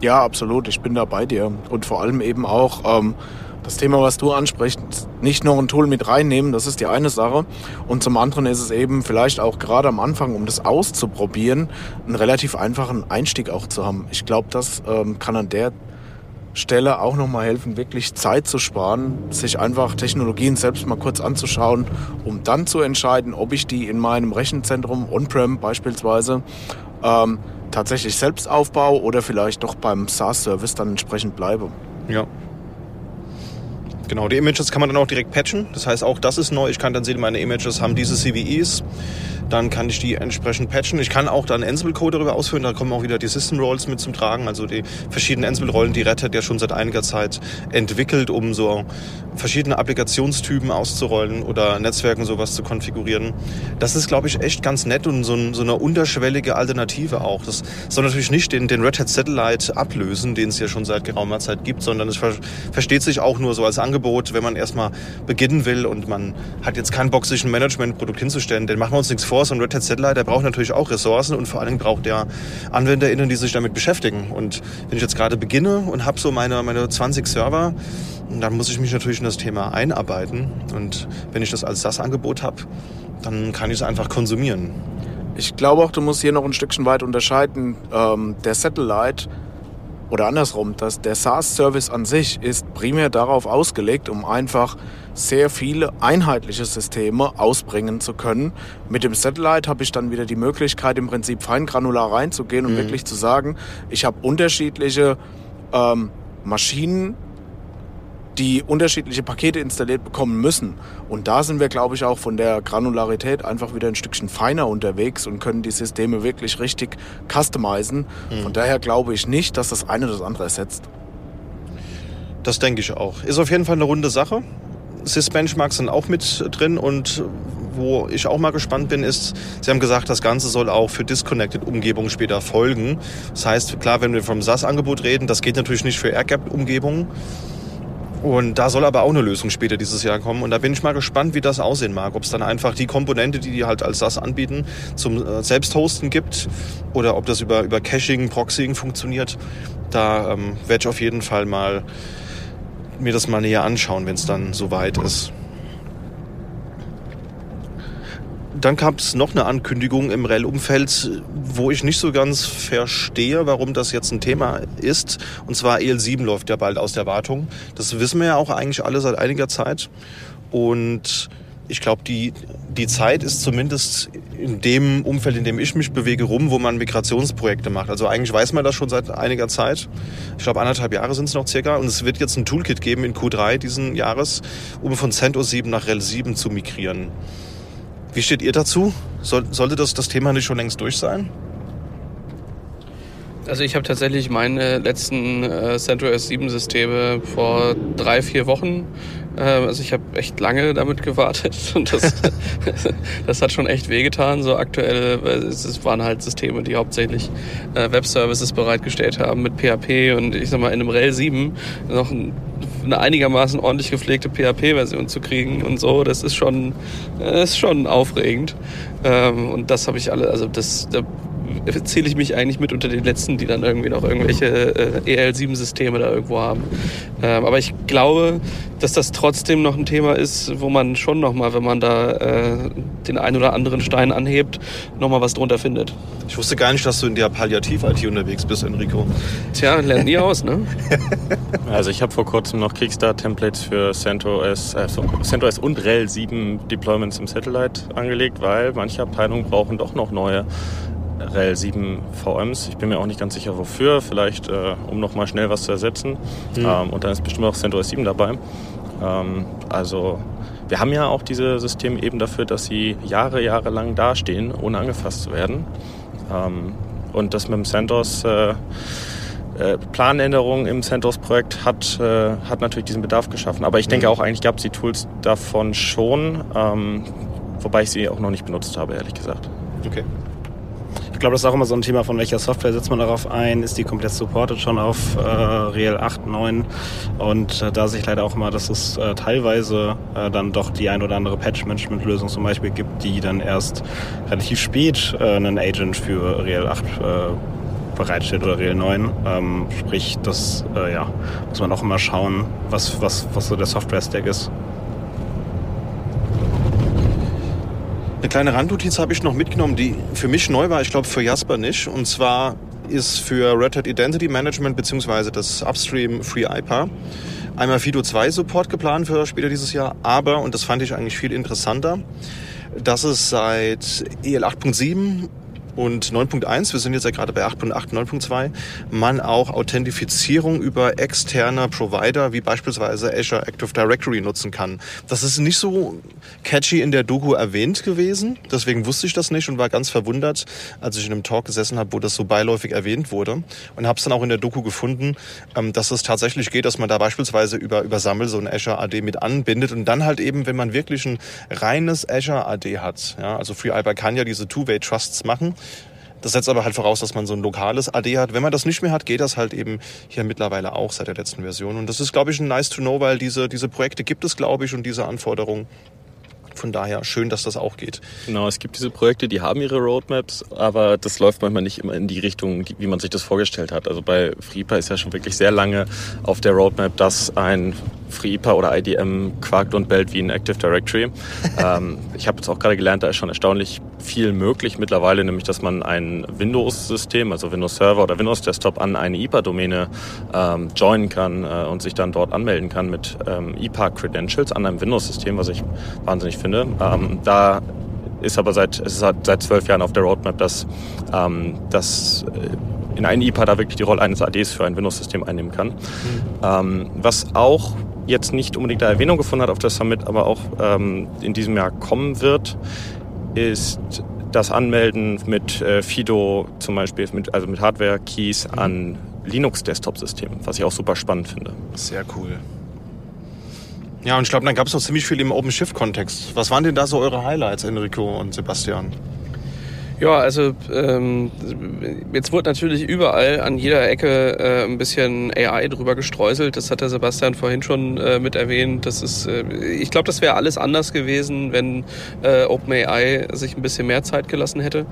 Ja, absolut. Ich bin da bei dir. Und vor allem eben auch, ähm, das Thema, was du ansprichst, nicht noch ein Tool mit reinnehmen, das ist die eine Sache. Und zum anderen ist es eben vielleicht auch gerade am Anfang, um das auszuprobieren, einen relativ einfachen Einstieg auch zu haben. Ich glaube, das ähm, kann an der Stelle auch nochmal helfen, wirklich Zeit zu sparen, sich einfach Technologien selbst mal kurz anzuschauen, um dann zu entscheiden, ob ich die in meinem Rechenzentrum on-prem beispielsweise ähm, tatsächlich selbst aufbaue oder vielleicht doch beim SaaS-Service dann entsprechend bleibe. Ja, Genau, die Images kann man dann auch direkt patchen. Das heißt, auch das ist neu. Ich kann dann sehen, meine Images haben diese CVEs dann kann ich die entsprechend patchen. Ich kann auch dann Ansible-Code darüber ausführen, da kommen auch wieder die System-Roles mit zum Tragen, also die verschiedenen Ansible-Rollen, die Red Hat ja schon seit einiger Zeit entwickelt, um so verschiedene Applikationstypen auszurollen oder Netzwerken sowas zu konfigurieren. Das ist, glaube ich, echt ganz nett und so, so eine unterschwellige Alternative auch. Das soll natürlich nicht den, den Red Hat Satellite ablösen, den es ja schon seit geraumer Zeit gibt, sondern es ver versteht sich auch nur so als Angebot, wenn man erstmal beginnen will und man hat jetzt keinen Bock, sich ein Management-Produkt hinzustellen, dann machen wir uns nichts vor, so ein Red Hat Satellite, der braucht natürlich auch Ressourcen und vor Dingen braucht der AnwenderInnen, die sich damit beschäftigen. Und wenn ich jetzt gerade beginne und habe so meine, meine 20 Server, dann muss ich mich natürlich in das Thema einarbeiten. Und wenn ich das als SaaS-Angebot habe, dann kann ich es einfach konsumieren. Ich glaube auch, du musst hier noch ein Stückchen weit unterscheiden. Ähm, der Satellite oder andersrum, dass der SaaS-Service an sich ist primär darauf ausgelegt, um einfach sehr viele einheitliche Systeme ausbringen zu können. Mit dem Satellite habe ich dann wieder die Möglichkeit, im Prinzip feingranular reinzugehen und Mhm. wirklich zu sagen, ich habe unterschiedliche ähm, Maschinen, die unterschiedliche Pakete installiert bekommen müssen. Und da sind wir, glaube ich, auch von der Granularität einfach wieder ein Stückchen feiner unterwegs und können die Systeme wirklich richtig customizen. Von daher glaube ich nicht, dass das eine das andere ersetzt. Das denke ich auch. Ist auf jeden Fall eine runde Sache. Sys-Benchmarks sind auch mit drin und wo ich auch mal gespannt bin, ist, Sie haben gesagt, das Ganze soll auch für Disconnected-Umgebungen später folgen. Das heißt, klar, wenn wir vom SAS-Angebot reden, das geht natürlich nicht für Air-Gap-Umgebungen. Und da soll aber auch eine Lösung später dieses Jahr kommen. Und da bin ich mal gespannt, wie das aussehen mag. Ob es dann einfach die Komponente, die die halt als SAS anbieten, zum äh, Selbsthosten gibt oder ob das über, über Caching, Proxying funktioniert. Da ähm, werde ich auf jeden Fall mal mir das mal näher anschauen, wenn es dann soweit ist. Dann gab es noch eine Ankündigung im REL-Umfeld, wo ich nicht so ganz verstehe, warum das jetzt ein Thema ist. Und zwar EL7 läuft ja bald aus der Wartung. Das wissen wir ja auch eigentlich alle seit einiger Zeit. Und ich glaube, die, die Zeit ist zumindest in dem Umfeld, in dem ich mich bewege, rum, wo man Migrationsprojekte macht. Also eigentlich weiß man das schon seit einiger Zeit. Ich glaube, anderthalb Jahre sind es noch circa. Und es wird jetzt ein Toolkit geben in Q3 diesen Jahres, um von CentOS 7 nach RHEL 7 zu migrieren. Wie steht ihr dazu? Soll, sollte das, das Thema nicht schon längst durch sein? Also ich habe tatsächlich meine letzten äh, CentOS 7 Systeme vor drei, vier Wochen. Äh, also ich habe echt lange damit gewartet und das, das hat schon echt wehgetan. So aktuell, weil es, waren halt Systeme, die hauptsächlich äh, Webservices bereitgestellt haben mit PHP und ich sag mal in einem RHEL 7 noch ein, eine einigermaßen ordentlich gepflegte PHP-Version zu kriegen und so, das ist schon, äh, ist schon aufregend. Ähm, und das habe ich alle, also das, da zähle ich mich eigentlich mit unter den letzten, die dann irgendwie noch irgendwelche äh, EL7-Systeme da irgendwo haben. Ähm, aber ich glaube, dass das trotzdem noch ein Thema ist, wo man schon nochmal, wenn man da äh, den einen oder anderen Stein anhebt, nochmal was drunter findet. Ich wusste gar nicht, dass du in der Palliativ-IT unterwegs bist, Enrico. Tja, lernt nie aus, ne? Also ich habe vor kurzem noch Kickstart-Templates für CentOS, äh, CentOS und RHEL 7 Deployments im Satellite angelegt, weil manche Abteilungen brauchen doch noch neue RHEL 7 VMs. Ich bin mir auch nicht ganz sicher wofür, vielleicht äh, um noch mal schnell was zu ersetzen. Ähm, und dann ist bestimmt auch CentOS 7 dabei. Ähm, also wir haben ja auch diese Systeme eben dafür, dass sie Jahre, Jahre lang dastehen, ohne angefasst zu werden. Ähm, und das mit dem CentOS äh, äh, Planänderung im CentOS-Projekt hat, äh, hat natürlich diesen Bedarf geschaffen. Aber ich denke auch, eigentlich gab es die Tools davon schon, ähm, wobei ich sie auch noch nicht benutzt habe, ehrlich gesagt. Okay. Ich glaube, das ist auch immer so ein Thema, von welcher Software setzt man darauf ein, ist die komplett supported schon auf äh, Real 8, 9 und äh, da sehe ich leider auch immer, dass es äh, teilweise äh, dann doch die ein oder andere Patch-Management-Lösung zum Beispiel gibt, die dann erst relativ spät äh, einen Agent für Real 8 äh, bereitstellt oder Real 9. Ähm, sprich, das äh, ja, muss man auch immer schauen, was, was, was so der Software-Stack ist. Eine kleine Randnotiz habe ich noch mitgenommen, die für mich neu war, ich glaube für Jasper nicht. Und zwar ist für Red Hat Identity Management beziehungsweise das Upstream Free IPA einmal Fido 2 Support geplant für später dieses Jahr. Aber, und das fand ich eigentlich viel interessanter, dass es seit EL 8.7 und 9.1, wir sind jetzt ja gerade bei 8.8, 9.2, man auch Authentifizierung über externe Provider wie beispielsweise Azure Active Directory nutzen kann. Das ist nicht so catchy in der Doku erwähnt gewesen, deswegen wusste ich das nicht und war ganz verwundert, als ich in einem Talk gesessen habe, wo das so beiläufig erwähnt wurde und habe es dann auch in der Doku gefunden, ähm, dass es tatsächlich geht, dass man da beispielsweise über, über Sammel so ein Azure AD mit anbindet und dann halt eben, wenn man wirklich ein reines Azure AD hat, ja, also FreeIPA kann ja diese Two-Way-Trusts machen, das setzt aber halt voraus, dass man so ein lokales AD hat. Wenn man das nicht mehr hat, geht das halt eben hier mittlerweile auch seit der letzten Version. Und das ist, glaube ich, ein nice to know, weil diese, diese Projekte gibt es, glaube ich, und diese Anforderungen. Von daher schön, dass das auch geht. Genau, es gibt diese Projekte, die haben ihre Roadmaps, aber das läuft manchmal nicht immer in die Richtung, wie man sich das vorgestellt hat. Also bei FreePA ist ja schon wirklich sehr lange auf der Roadmap, dass ein FreeIPA oder IDM quakt und bellt wie ein Active Directory. ähm, ich habe jetzt auch gerade gelernt, da ist schon erstaunlich viel möglich mittlerweile, nämlich dass man ein Windows-System, also Windows Server oder Windows Desktop an eine IPA-Domäne ähm, joinen kann äh, und sich dann dort anmelden kann mit ähm, IPA-Credentials an einem Windows-System, was ich wahnsinnig finde. Ähm, da ist aber seit, es ist seit zwölf Jahren auf der Roadmap, dass, ähm, dass äh, in einem IPA da wirklich die Rolle eines ADs für ein Windows-System einnehmen kann. Mhm. Ähm, was auch jetzt nicht unbedingt eine Erwähnung gefunden hat auf der Summit, aber auch ähm, in diesem Jahr kommen wird, ist das Anmelden mit äh, Fido zum Beispiel, mit, also mit Hardware-Keys mhm. an Linux-Desktop-Systemen, was ich auch super spannend finde. Sehr cool. Ja, und ich glaube, dann gab es noch ziemlich viel im OpenShift-Kontext. Was waren denn da so eure Highlights, Enrico und Sebastian? Ja, also ähm, jetzt wurde natürlich überall an jeder Ecke äh, ein bisschen AI drüber gestreuselt. Das hat der Sebastian vorhin schon äh, mit erwähnt. Das ist, äh, ich glaube, das wäre alles anders gewesen, wenn äh, OpenAI sich ein bisschen mehr Zeit gelassen hätte.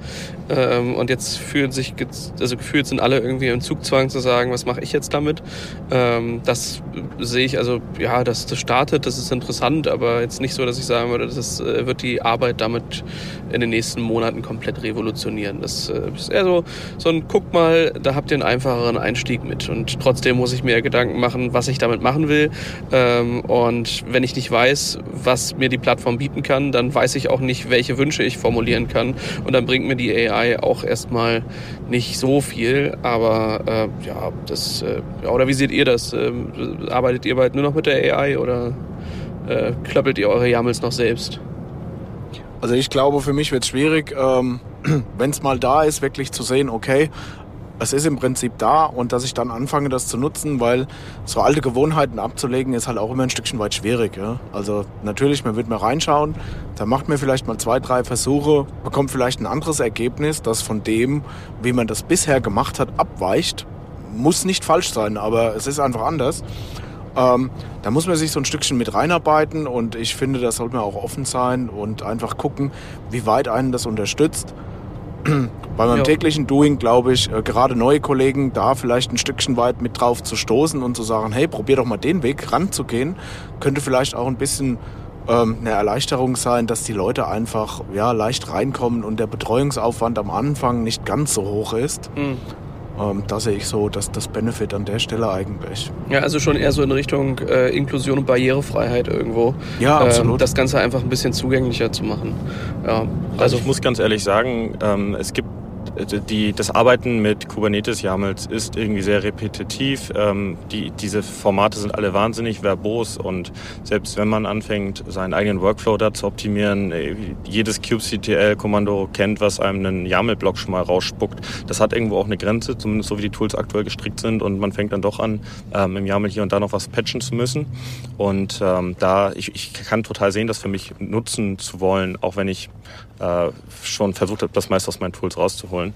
Ähm, und jetzt fühlen sich, also gefühlt sind alle irgendwie im Zugzwang zu sagen, was mache ich jetzt damit? Ähm, das sehe ich, also ja, das, das startet, das ist interessant, aber jetzt nicht so, dass ich sagen würde, das äh, wird die Arbeit damit in den nächsten Monaten komplett revolutionieren revolutionieren. Das äh, ist eher so, so ein Guck mal, da habt ihr einen einfacheren Einstieg mit. Und trotzdem muss ich mir Gedanken machen, was ich damit machen will. Ähm, und wenn ich nicht weiß, was mir die Plattform bieten kann, dann weiß ich auch nicht, welche Wünsche ich formulieren kann. Und dann bringt mir die AI auch erstmal nicht so viel. Aber äh, ja, das, äh, oder wie seht ihr das? Ähm, arbeitet ihr bald nur noch mit der AI oder äh, klappelt ihr eure Jammels noch selbst? Also ich glaube, für mich wird es schwierig, ähm, wenn es mal da ist, wirklich zu sehen, okay, es ist im Prinzip da und dass ich dann anfange, das zu nutzen, weil so alte Gewohnheiten abzulegen, ist halt auch immer ein Stückchen weit schwierig. Ja? Also natürlich, man wird mal reinschauen, da macht man vielleicht mal zwei, drei Versuche, bekommt vielleicht ein anderes Ergebnis, das von dem, wie man das bisher gemacht hat, abweicht. Muss nicht falsch sein, aber es ist einfach anders. Ähm, da muss man sich so ein Stückchen mit reinarbeiten und ich finde, da sollte man auch offen sein und einfach gucken, wie weit einen das unterstützt. Bei meinem ja. täglichen Doing glaube ich, äh, gerade neue Kollegen da vielleicht ein Stückchen weit mit drauf zu stoßen und zu sagen, hey, probier doch mal den Weg ranzugehen, könnte vielleicht auch ein bisschen ähm, eine Erleichterung sein, dass die Leute einfach ja, leicht reinkommen und der Betreuungsaufwand am Anfang nicht ganz so hoch ist. Mhm. Ähm, da sehe ich so dass das Benefit an der Stelle eigentlich. Ja, also schon eher so in Richtung äh, Inklusion und Barrierefreiheit irgendwo. Ja, absolut. Ähm, das Ganze einfach ein bisschen zugänglicher zu machen. Ja, also, also ich muss ganz ehrlich sagen, ähm, es gibt die, das Arbeiten mit Kubernetes-YAMLs ist irgendwie sehr repetitiv. Ähm, die, diese Formate sind alle wahnsinnig verbos und selbst wenn man anfängt, seinen eigenen Workflow da zu optimieren, äh, jedes kubectl-Kommando kennt, was einem einen YAML-Block schon mal rausspuckt. Das hat irgendwo auch eine Grenze, zumindest so wie die Tools aktuell gestrickt sind und man fängt dann doch an, ähm, im YAML hier und da noch was patchen zu müssen. Und ähm, da, ich, ich kann total sehen, das für mich nutzen zu wollen, auch wenn ich äh, schon versucht habe, das meiste aus meinen Tools rauszuholen.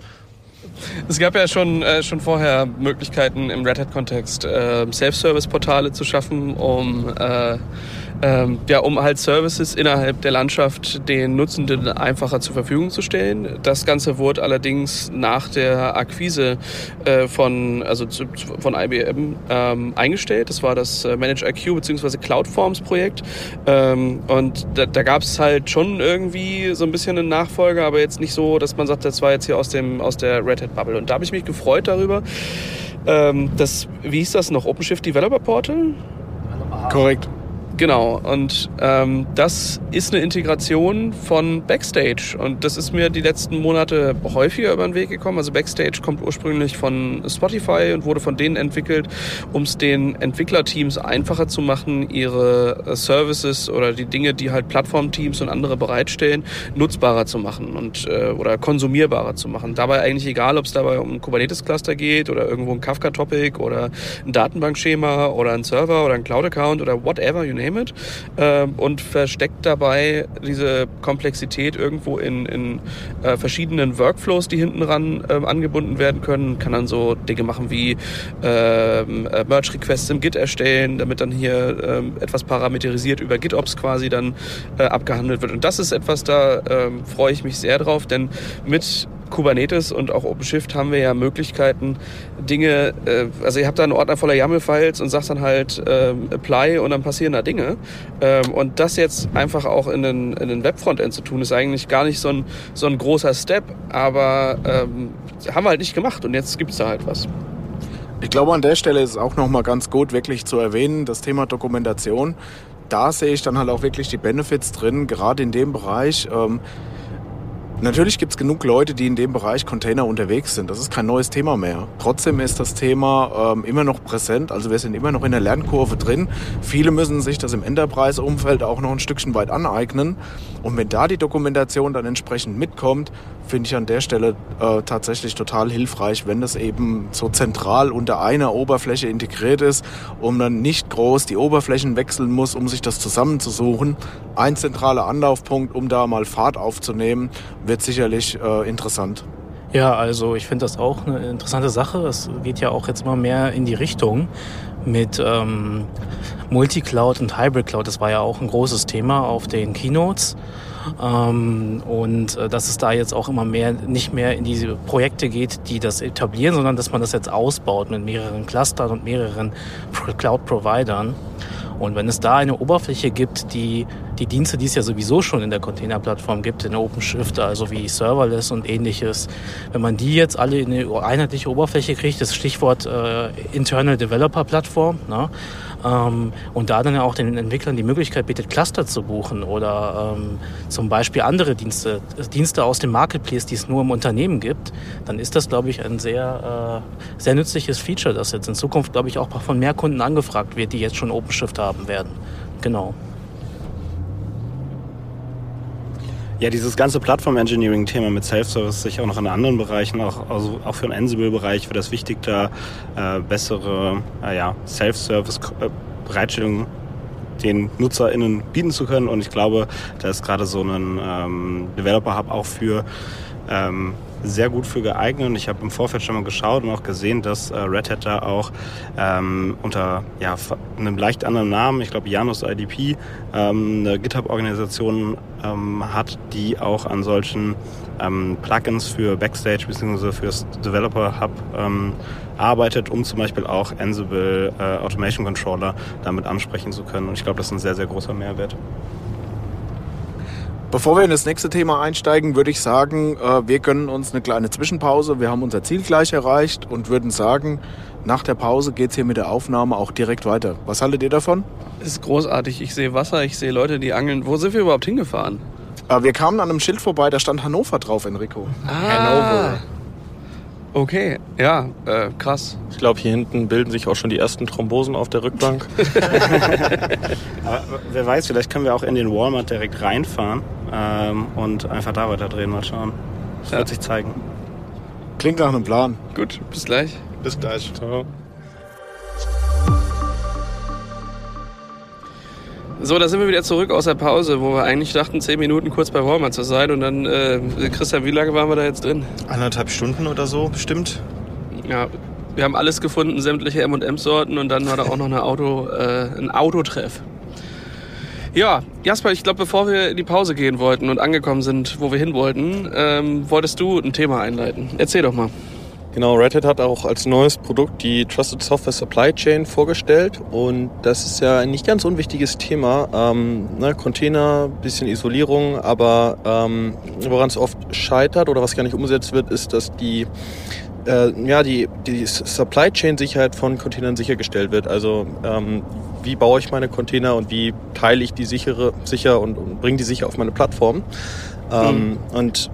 Es gab ja schon, äh, schon vorher Möglichkeiten im Red Hat-Kontext, äh, Self-Service-Portale zu schaffen, um äh, ähm, ja, um halt Services innerhalb der Landschaft den Nutzenden einfacher zur Verfügung zu stellen. Das Ganze wurde allerdings nach der Akquise äh, von, also zu, von IBM ähm, eingestellt. Das war das äh, Manage IQ bzw. Cloudforms Projekt. Ähm, und da, da gab es halt schon irgendwie so ein bisschen einen Nachfolger, aber jetzt nicht so, dass man sagt, das war jetzt hier aus, dem, aus der Red Hat Bubble. Und da habe ich mich gefreut darüber. Ähm, das, wie hieß das noch? OpenShift Developer Portal? Korrekt. Genau, und ähm, das ist eine Integration von Backstage. Und das ist mir die letzten Monate häufiger über den Weg gekommen. Also Backstage kommt ursprünglich von Spotify und wurde von denen entwickelt, um es den Entwicklerteams einfacher zu machen, ihre äh, Services oder die Dinge, die halt Plattformteams und andere bereitstellen, nutzbarer zu machen und äh, oder konsumierbarer zu machen. Dabei eigentlich egal, ob es dabei um ein Kubernetes-Cluster geht oder irgendwo ein Kafka-Topic oder ein Datenbankschema oder ein Server oder ein Cloud-Account oder whatever, you name it, äh, und versteckt dabei diese Komplexität irgendwo in, in äh, verschiedenen Workflows, die hinten ran äh, angebunden werden können. Kann dann so Dinge machen wie ähm, äh, Merge-Requests im Git erstellen, damit dann hier ähm, etwas parameterisiert über GitOps quasi dann äh, abgehandelt wird. Und das ist etwas, da ähm, freue ich mich sehr drauf, denn mit Kubernetes und auch OpenShift haben wir ja Möglichkeiten, Dinge, äh, also ihr habt da einen Ordner voller YAML-Files und sagt dann halt ähm, Apply und dann passieren da Dinge. Ähm, und das jetzt einfach auch in den, in den Webfrontend zu tun, ist eigentlich gar nicht so ein, so ein großer Step, aber ähm, haben wir halt nicht gemacht und jetzt gibt's da halt was. Ich glaube, an der Stelle ist es auch nochmal ganz gut, wirklich zu erwähnen, das Thema Dokumentation. Da sehe ich dann halt auch wirklich die Benefits drin, gerade in dem Bereich. Ähm, Natürlich gibt es genug Leute, die in dem Bereich Container unterwegs sind. Das ist kein neues Thema mehr. Trotzdem ist das Thema ähm, immer noch präsent. Also wir sind immer noch in der Lernkurve drin. Viele müssen sich das im Enterprise-Umfeld auch noch ein Stückchen weit aneignen. Und wenn da die Dokumentation dann entsprechend mitkommt, finde ich an der Stelle äh, tatsächlich total hilfreich, wenn das eben so zentral unter einer Oberfläche integriert ist, um dann nicht groß die Oberflächen wechseln muss, um sich das zusammenzusuchen. Ein zentraler Anlaufpunkt, um da mal Fahrt aufzunehmen, wird sicherlich äh, interessant. Ja, also ich finde das auch eine interessante Sache. Es geht ja auch jetzt immer mehr in die Richtung mit ähm, Multicloud und Hybrid Cloud. Das war ja auch ein großes Thema auf den Keynotes. Ähm, und äh, dass es da jetzt auch immer mehr nicht mehr in diese Projekte geht, die das etablieren, sondern dass man das jetzt ausbaut mit mehreren Clustern und mehreren Cloud-Providern. Und wenn es da eine Oberfläche gibt, die die Dienste, die es ja sowieso schon in der Containerplattform gibt, in OpenShift, also wie Serverless und ähnliches, wenn man die jetzt alle in eine einheitliche Oberfläche kriegt, das Stichwort äh, Internal Developer Plattform, ne? ähm, und da dann ja auch den Entwicklern die Möglichkeit bietet, Cluster zu buchen oder ähm, zum Beispiel andere Dienste, Dienste aus dem Marketplace, die es nur im Unternehmen gibt, dann ist das, glaube ich, ein sehr, äh, sehr nützliches Feature, das jetzt in Zukunft, glaube ich, auch von mehr Kunden angefragt wird, die jetzt schon OpenShift haben werden. Genau. Ja, dieses ganze Plattform-Engineering-Thema mit Self-Service sich auch noch in anderen Bereichen, auch, also auch für den Ansible-Bereich wird das wichtig, da äh, bessere äh, ja, Self-Service-Bereitstellung den NutzerInnen bieten zu können. Und ich glaube, da ist gerade so ein ähm, Developer-Hub auch für ähm, sehr gut für geeignet. Und ich habe im Vorfeld schon mal geschaut und auch gesehen, dass äh, Red Hat da auch ähm, unter ja, einem leicht anderen Namen, ich glaube Janus IDP, ähm, eine GitHub-Organisation ähm, hat, die auch an solchen ähm, Plugins für Backstage bzw. fürs Developer Hub ähm, arbeitet, um zum Beispiel auch Ansible äh, Automation Controller damit ansprechen zu können. Und ich glaube, das ist ein sehr, sehr großer Mehrwert. Bevor wir in das nächste Thema einsteigen, würde ich sagen, äh, wir gönnen uns eine kleine Zwischenpause. Wir haben unser Ziel gleich erreicht und würden sagen, nach der Pause geht es hier mit der Aufnahme auch direkt weiter. Was haltet ihr davon? Es ist großartig. Ich sehe Wasser, ich sehe Leute, die angeln. Wo sind wir überhaupt hingefahren? Äh, wir kamen an einem Schild vorbei, da stand Hannover drauf, Enrico. Ah. Hannover. Okay, ja, äh, krass. Ich glaube, hier hinten bilden sich auch schon die ersten Thrombosen auf der Rückbank. Aber wer weiß, vielleicht können wir auch in den Walmart direkt reinfahren ähm, und einfach da weiter drehen, mal schauen. Das ja. wird sich zeigen. Klingt nach einem Plan. Gut, bis gleich. Bis gleich. Ciao. So, da sind wir wieder zurück aus der Pause, wo wir eigentlich dachten, zehn Minuten kurz bei Walmart zu sein. Und dann, äh, Christian, wie lange waren wir da jetzt drin? Anderthalb Stunden oder so, bestimmt. Ja, wir haben alles gefunden, sämtliche M&M-Sorten und dann war da auch noch eine Auto, äh, ein Autotreff. Ja, Jasper, ich glaube, bevor wir in die Pause gehen wollten und angekommen sind, wo wir hin wollten, ähm, wolltest du ein Thema einleiten. Erzähl doch mal. Genau, Red Hat hat auch als neues Produkt die Trusted Software Supply Chain vorgestellt und das ist ja ein nicht ganz unwichtiges Thema. Ähm, ne, Container, bisschen Isolierung, aber ähm, woran es oft scheitert oder was gar nicht umgesetzt wird, ist, dass die äh, ja, die, die Supply Chain Sicherheit von Containern sichergestellt wird. Also ähm, wie baue ich meine Container und wie teile ich die sichere, sicher und, und bringe die sicher auf meine Plattform. Ähm, mhm. Und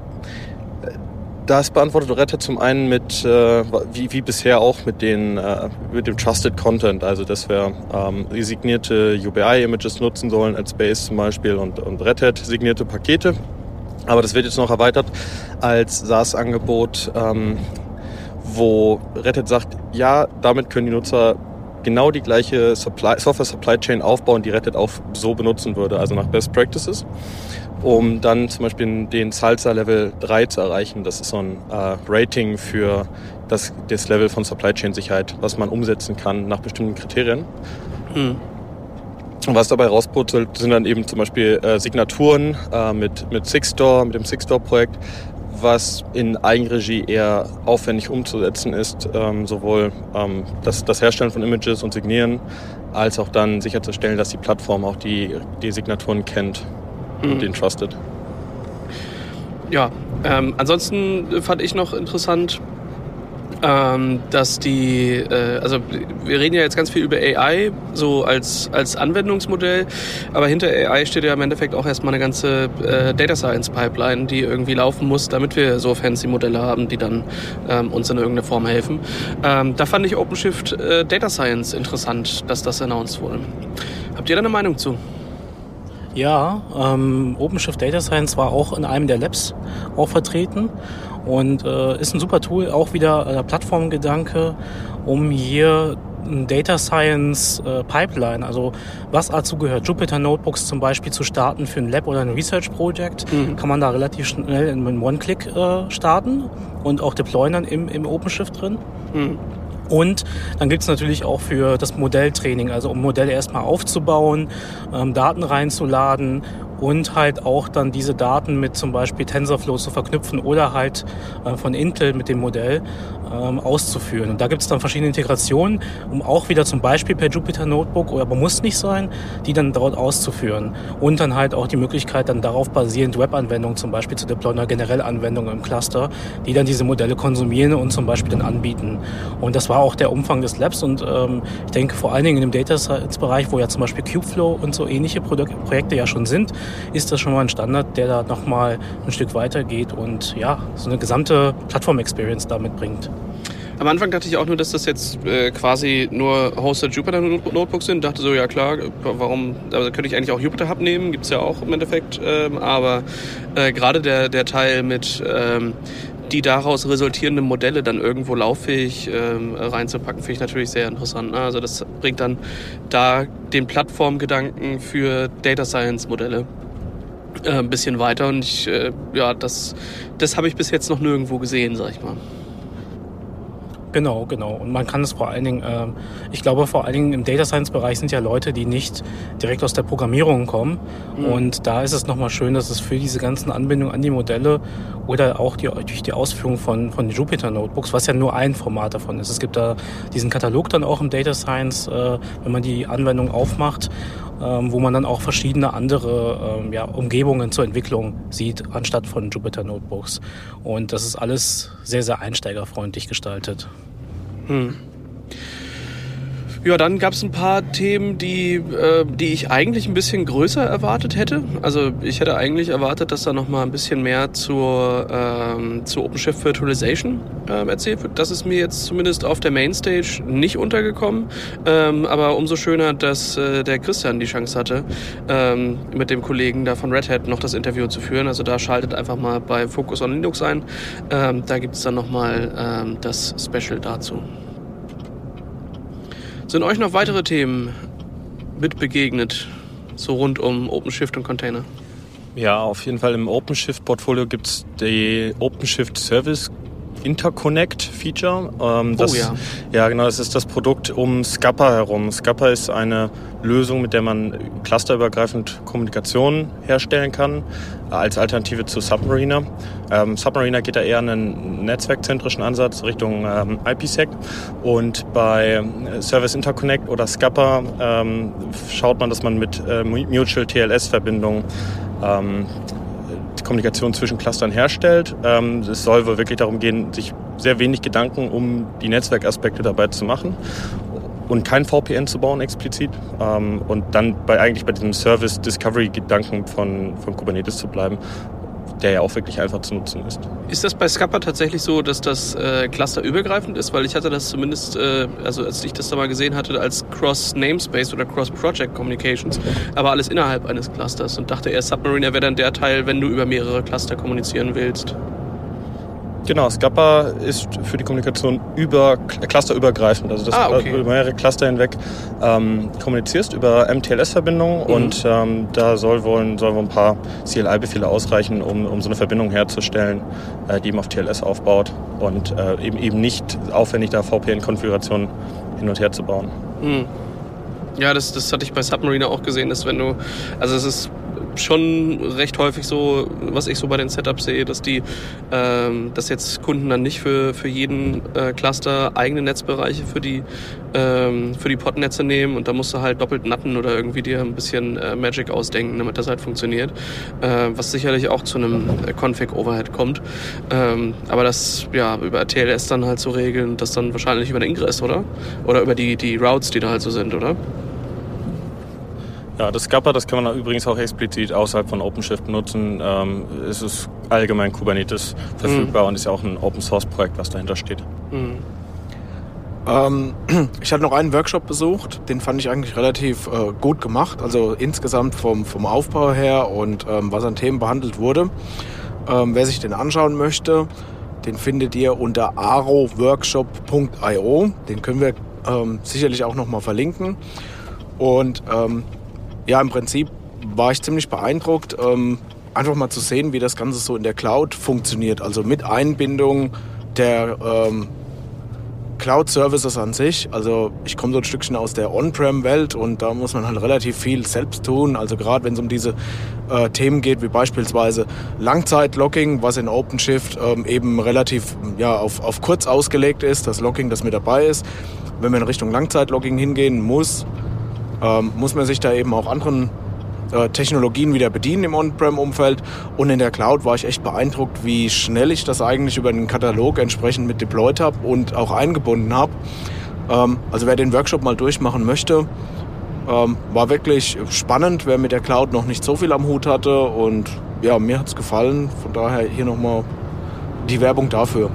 das beantwortet Red Hat zum einen mit, äh, wie, wie bisher auch, mit, den, äh, mit dem Trusted Content, also dass wir ähm, signierte UBI-Images nutzen sollen als Base zum Beispiel und, und Red Hat signierte Pakete. Aber das wird jetzt noch erweitert als SaaS-Angebot, ähm, wo Red Hat sagt, ja, damit können die Nutzer genau die gleiche Supply, Software Supply Chain aufbauen, die Red Hat auch so benutzen würde, also nach Best Practices um dann zum Beispiel den Salsa Level 3 zu erreichen. Das ist so ein äh, Rating für das, das Level von Supply Chain Sicherheit, was man umsetzen kann nach bestimmten Kriterien. Mhm. Und was dabei rausputzelt, sind dann eben zum Beispiel äh, Signaturen äh, mit, mit Sixstore, mit dem Sixstore-Projekt, was in Eigenregie eher aufwendig umzusetzen ist, ähm, sowohl ähm, das, das Herstellen von Images und Signieren, als auch dann sicherzustellen, dass die Plattform auch die, die Signaturen kennt Mhm. den trustet. Ja, ähm, ansonsten fand ich noch interessant, ähm, dass die, äh, also wir reden ja jetzt ganz viel über AI, so als, als Anwendungsmodell, aber hinter AI steht ja im Endeffekt auch erstmal eine ganze äh, Data Science Pipeline, die irgendwie laufen muss, damit wir so fancy Modelle haben, die dann ähm, uns in irgendeiner Form helfen. Ähm, da fand ich OpenShift äh, Data Science interessant, dass das announced wurde. Habt ihr da eine Meinung zu? Ja, ähm, OpenShift Data Science war auch in einem der Labs auch vertreten und äh, ist ein super Tool, auch wieder äh, Plattformgedanke, um hier ein Data Science äh, Pipeline, also was dazu gehört, Jupyter Notebooks zum Beispiel zu starten für ein Lab oder ein Research Project, Mhm. kann man da relativ schnell in, in One-Click äh, starten und auch deployen dann im, im OpenShift drin. Hm. Und dann gibt's natürlich auch für das Modelltraining, also um Modelle erstmal aufzubauen, ähm, Daten reinzuladen und halt auch dann diese Daten mit zum Beispiel TensorFlow zu verknüpfen oder halt äh, von Intel mit dem Modell ähm, auszuführen. Und da gibt's dann verschiedene Integrationen, um auch wieder zum Beispiel per Jupyter Notebook, oder aber muss nicht sein, die dann dort auszuführen. Und dann halt auch die Möglichkeit, dann darauf basierend Webanwendungen zum Beispiel zu deployen oder generell Anwendungen im Cluster, die dann diese Modelle konsumieren und zum Beispiel dann anbieten. Und das war auch der Umfang des Labs und ähm, ich denke vor allen Dingen in dem Data Science Bereich, wo ja zum Beispiel Kubeflow und so ähnliche Produk Projekte ja schon sind, ist das schon mal ein Standard, der da nochmal ein Stück weiter geht und ja, so eine gesamte Plattform-Experience damit bringt. Am Anfang dachte ich auch nur, dass das jetzt äh, quasi nur Hosted Jupyter Not- Notebooks sind. Dachte so, ja klar, warum, also könnte ich eigentlich auch Jupyter Hub nehmen, gibt's ja auch im Endeffekt. Ähm, aber äh, gerade der, der Teil mit ähm, die daraus resultierenden Modelle dann irgendwo lauffähig ähm, reinzupacken, finde ich natürlich sehr interessant. Ne? Also das bringt dann da den Plattformgedanken für Data Science Modelle äh, ein bisschen weiter. Und ich, äh, ja, das, das habe ich bis jetzt noch nirgendwo gesehen, sag ich mal. Genau, genau. Und man kann es vor allen Dingen, ähm, ich glaube vor allen Dingen im Data Science Bereich sind ja Leute, die nicht direkt aus der Programmierung kommen. Und da ist es nochmal schön, dass es für diese ganzen Anbindungen an die Modelle oder auch die, durch die Ausführung von, von Jupyter Notebooks, was ja nur ein Format davon ist. Es gibt da diesen Katalog dann auch im Data Science, äh, wenn man die Anwendung aufmacht, ähm, wo man dann auch verschiedene andere ähm, ja, Umgebungen zur Entwicklung sieht, anstatt von Jupyter Notebooks. Und das ist alles sehr, sehr einsteigerfreundlich gestaltet. Hm. Ja, dann gab es ein paar Themen, die, äh, die ich eigentlich ein bisschen größer erwartet hätte. Also ich hätte eigentlich erwartet, dass da noch mal ein bisschen mehr zur, ähm, zur OpenShift Virtualization ähm, erzählt wird. Das ist mir jetzt zumindest auf der Mainstage nicht untergekommen. Ähm, aber umso schöner, dass äh, der Christian die Chance hatte, ähm, mit dem Kollegen da von Red Hat noch das Interview zu führen. Also da schaltet einfach mal bei Focus on Linux ein. Ähm, da gibt's dann noch mal ähm, das Special dazu. Sind euch noch weitere Themen mit begegnet, so rund um OpenShift und Container? Ja, auf jeden Fall im OpenShift-Portfolio gibt's die OpenShift Service Interconnect Feature. Ähm, das, Oh ja. Ja, genau, das ist das Produkt um Scappa herum. Scappa ist eine Lösung, mit der man clusterübergreifend Kommunikation herstellen kann, äh, als Alternative zu Submariner. Ähm, Submariner geht da eher einen netzwerkzentrischen Ansatz Richtung ähm, IPsec. Und bei äh, Service Interconnect oder Scappa ähm, schaut man, dass man mit äh, Mutual TLS-Verbindungen ähm, Kommunikation zwischen Clustern herstellt. Ähm, es soll wohl wirklich darum gehen, sich sehr wenig Gedanken um die Netzwerkaspekte dabei zu machen und kein VPN zu bauen explizit ähm, und dann bei eigentlich bei diesem Service Discovery Gedanken von, von Kubernetes zu bleiben, der ja auch wirklich einfach zu nutzen ist. Ist das bei Scappa tatsächlich so, dass das äh, clusterübergreifend ist? Weil ich hatte das zumindest, äh, also als ich das da mal gesehen hatte, als Cross-Namespace oder Cross-Project Communications, aber alles innerhalb eines Clusters und dachte eher, Submariner wäre dann der Teil, wenn du über mehrere Cluster kommunizieren willst. Genau, Scappa ist für die Kommunikation über clusterübergreifend, also dass Ah, du okay. über mehrere Cluster hinweg ähm, kommunizierst über MTLS-Verbindungen Mhm. und ähm, da soll wohl, soll wohl ein paar CLI-Befehle ausreichen, um, um so eine Verbindung herzustellen, äh, die eben auf TLS aufbaut und äh, eben, eben nicht aufwendig da VPN-Konfigurationen hin und her zu bauen. Hm. Ja, das, das hatte ich bei Submariner auch gesehen, dass wenn du, also es ist schon recht häufig so, was ich so bei den Setups sehe, dass die, ähm, dass jetzt Kunden dann nicht für, für jeden äh, Cluster eigene Netzbereiche für die, ähm, für die Podnetze nehmen und da musst du halt doppelt natten oder irgendwie dir ein bisschen äh, Magic ausdenken, damit das halt funktioniert. Äh, was sicherlich auch zu einem äh, Config-Overhead kommt. Ähm, aber das ja über TLS dann halt zu regeln, das dann wahrscheinlich über den Ingress, oder? Oder über die, die Routes, die da halt so sind, oder? Ja, das Scupper, das kann man übrigens auch explizit außerhalb von OpenShift benutzen. Ähm, es ist allgemein Kubernetes verfügbar mhm. und ist ja auch ein Open Source Projekt, was dahinter steht. Mhm. Ähm, ich hatte noch einen Workshop besucht, den fand ich eigentlich relativ äh, gut gemacht. Also insgesamt vom, vom Aufbau her und ähm, was an Themen behandelt wurde. Ähm, wer sich den anschauen möchte, den findet ihr unter aroworkshop.io. Den können wir ähm, sicherlich auch nochmal verlinken. Und ähm, ja, im Prinzip war ich ziemlich beeindruckt, ähm, einfach mal zu sehen, wie das Ganze so in der Cloud funktioniert. Also mit Einbindung der ähm, Cloud-Services an sich. Also ich komme so ein Stückchen aus der On-Prem-Welt und da muss man halt relativ viel selbst tun. Also gerade wenn es um diese äh, Themen geht, wie beispielsweise Langzeit-Logging, was in OpenShift ähm, eben relativ ja, auf, auf kurz ausgelegt ist, das Logging, das mit dabei ist. Wenn man in Richtung Langzeit-Logging hingehen muss, ähm, muss man sich da eben auch anderen äh, Technologien wieder bedienen im On-Prem-Umfeld. Und in der Cloud war ich echt beeindruckt, wie schnell ich das eigentlich über den Katalog entsprechend mit deployed habe und auch eingebunden habe. Ähm, also wer den Workshop mal durchmachen möchte, ähm, war wirklich spannend, wer mit der Cloud noch nicht so viel am Hut hatte. Und ja, mir hat es gefallen. Von daher hier nochmal die Werbung dafür.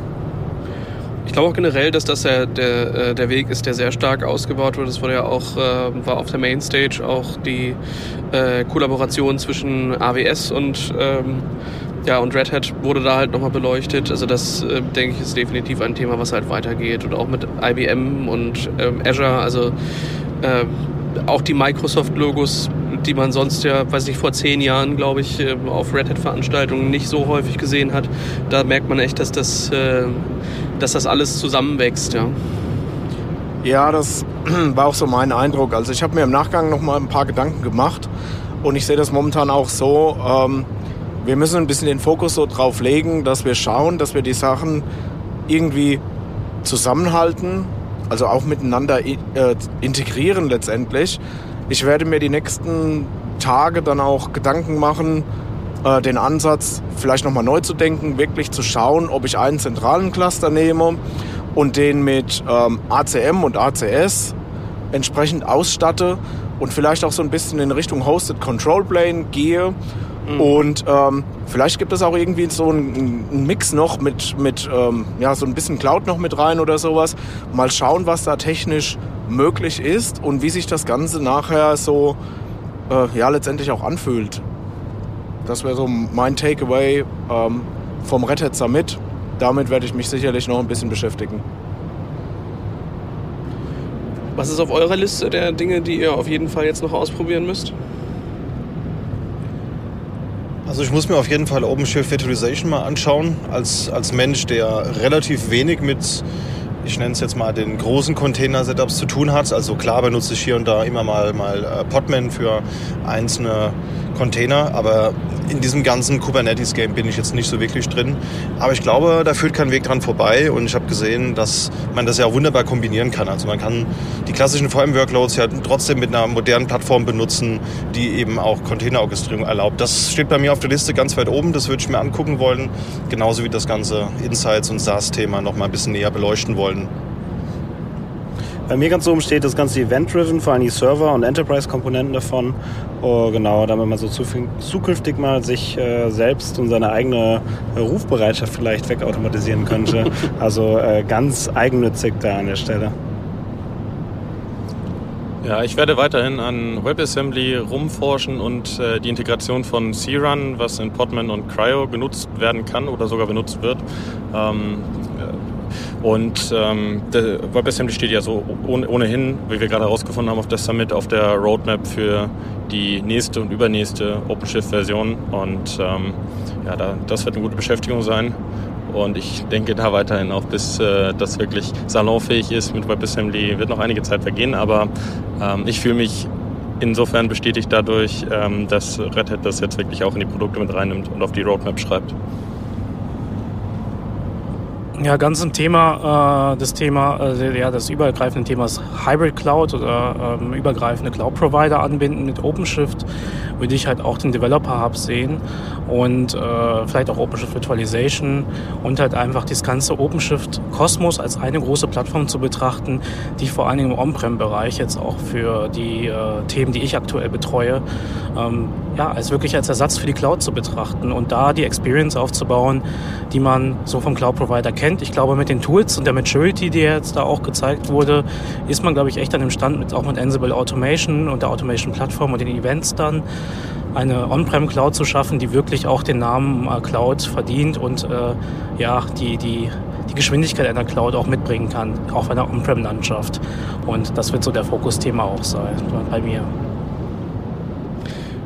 Ich glaube auch generell, dass das ja der, äh, der Weg ist, der sehr stark ausgebaut wurde. Es wurde ja auch, äh, war auf der Mainstage auch die äh, Kollaboration zwischen AWS und, ähm, ja, und Red Hat wurde da halt nochmal beleuchtet. Also das, äh, denke ich, ist definitiv ein Thema, was halt weitergeht. Und auch mit IBM und ähm, Azure, also äh, auch die Microsoft-Logos, die man sonst ja, weiß nicht, vor zehn Jahren, glaube ich, äh, auf Red Hat-Veranstaltungen nicht so häufig gesehen hat. Da merkt man echt, dass das äh, dass das alles zusammenwächst, ja. Ja, das war auch so mein Eindruck. Also ich habe mir im Nachgang noch mal ein paar Gedanken gemacht und ich sehe das momentan auch so. Ähm, wir müssen ein bisschen den Fokus so drauf legen, dass wir schauen, dass wir die Sachen irgendwie zusammenhalten, also auch miteinander äh, integrieren letztendlich. Ich werde mir die nächsten Tage dann auch Gedanken machen, äh, den Ansatz vielleicht nochmal neu zu denken, wirklich zu schauen, ob ich einen zentralen Cluster nehme und den mit ähm, ACM und ACS entsprechend ausstatte und vielleicht auch so ein bisschen in Richtung Hosted Control Plane gehe. Mhm. Und ähm, vielleicht gibt es auch irgendwie so einen, einen Mix noch mit, mit ähm, ja, so ein bisschen Cloud noch mit rein oder sowas. Mal schauen, was da technisch möglich ist und wie sich das Ganze nachher so äh, ja, letztendlich auch anfühlt. Das wäre so mein Takeaway ähm, vom Red Hat Summit. Damit werde ich mich sicherlich noch ein bisschen beschäftigen. Was ist auf eurer Liste der Dinge, die ihr auf jeden Fall jetzt noch ausprobieren müsst? Also ich muss mir auf jeden Fall OpenShift Virtualization mal anschauen. Als, als Mensch, der relativ wenig mit, ich nenne es jetzt mal, den großen Container-Setups zu tun hat. Also klar benutze ich hier und da immer mal, mal äh, Podman für einzelne Container, aber in diesem ganzen Kubernetes-Game bin ich jetzt nicht so wirklich drin. Aber ich glaube, da führt kein Weg dran vorbei und ich habe gesehen, dass man das ja wunderbar kombinieren kann. Also man kann die klassischen VM-Workloads ja trotzdem mit einer modernen Plattform benutzen, die eben auch Container-Orchestrierung erlaubt. Das steht bei mir auf der Liste ganz weit oben, das würde ich mir angucken wollen. Genauso wie das ganze Insights- und SaaS-Thema noch mal ein bisschen näher beleuchten wollen. Bei mir ganz oben steht das ganze Event-Driven, vor allem die Server- und Enterprise-Komponenten davon. Oh, genau, damit man so zukünftig mal sich äh, selbst und seine eigene äh, Rufbereitschaft vielleicht wegautomatisieren könnte. also äh, ganz eigennützig da an der Stelle. Ja, ich werde weiterhin an WebAssembly rumforschen und äh, die Integration von C-Run, was in Podman und Cryo genutzt werden kann oder sogar benutzt wird, ähm, und ähm, WebAssembly steht ja so ohnehin, wie wir gerade herausgefunden haben auf der Summit, auf der Roadmap für die nächste und übernächste OpenShift-Version. Und ähm, ja, da, das wird eine gute Beschäftigung sein. Und ich denke da weiterhin auch, bis äh, das wirklich salonfähig ist mit WebAssembly, wird noch einige Zeit vergehen. Aber ähm, ich fühle mich insofern bestätigt dadurch, ähm, dass Red Hat das jetzt wirklich auch in die Produkte mit reinnimmt und auf die Roadmap schreibt. Ja, ganz ein Thema, äh, das Thema, äh, ja, das übergreifende Thema ist Hybrid Cloud oder ähm, übergreifende Cloud Provider anbinden mit OpenShift, würde ich halt auch den Developer Hub sehen und äh, vielleicht auch OpenShift Virtualization und halt einfach das ganze OpenShift Kosmos als eine große Plattform zu betrachten, die vor allen Dingen im On-Prem-Bereich jetzt auch für die äh, Themen, die ich aktuell betreue, ähm, ja, als wirklich als Ersatz für die Cloud zu betrachten und da die Experience aufzubauen, die man so vom Cloud-Provider kennt. Ich glaube, mit den Tools und der Maturity, die jetzt da auch gezeigt wurde, ist man, glaube ich, echt an dem Stand mit, auch mit Ansible Automation und der Automation-Plattform und den Events dann eine On-Prem-Cloud zu schaffen, die wirklich auch den Namen äh, Cloud verdient und äh, ja, die, die, die Geschwindigkeit einer Cloud auch mitbringen kann, auf einer On-Prem-Landschaft. Und das wird so der Fokusthema auch sein bei mir.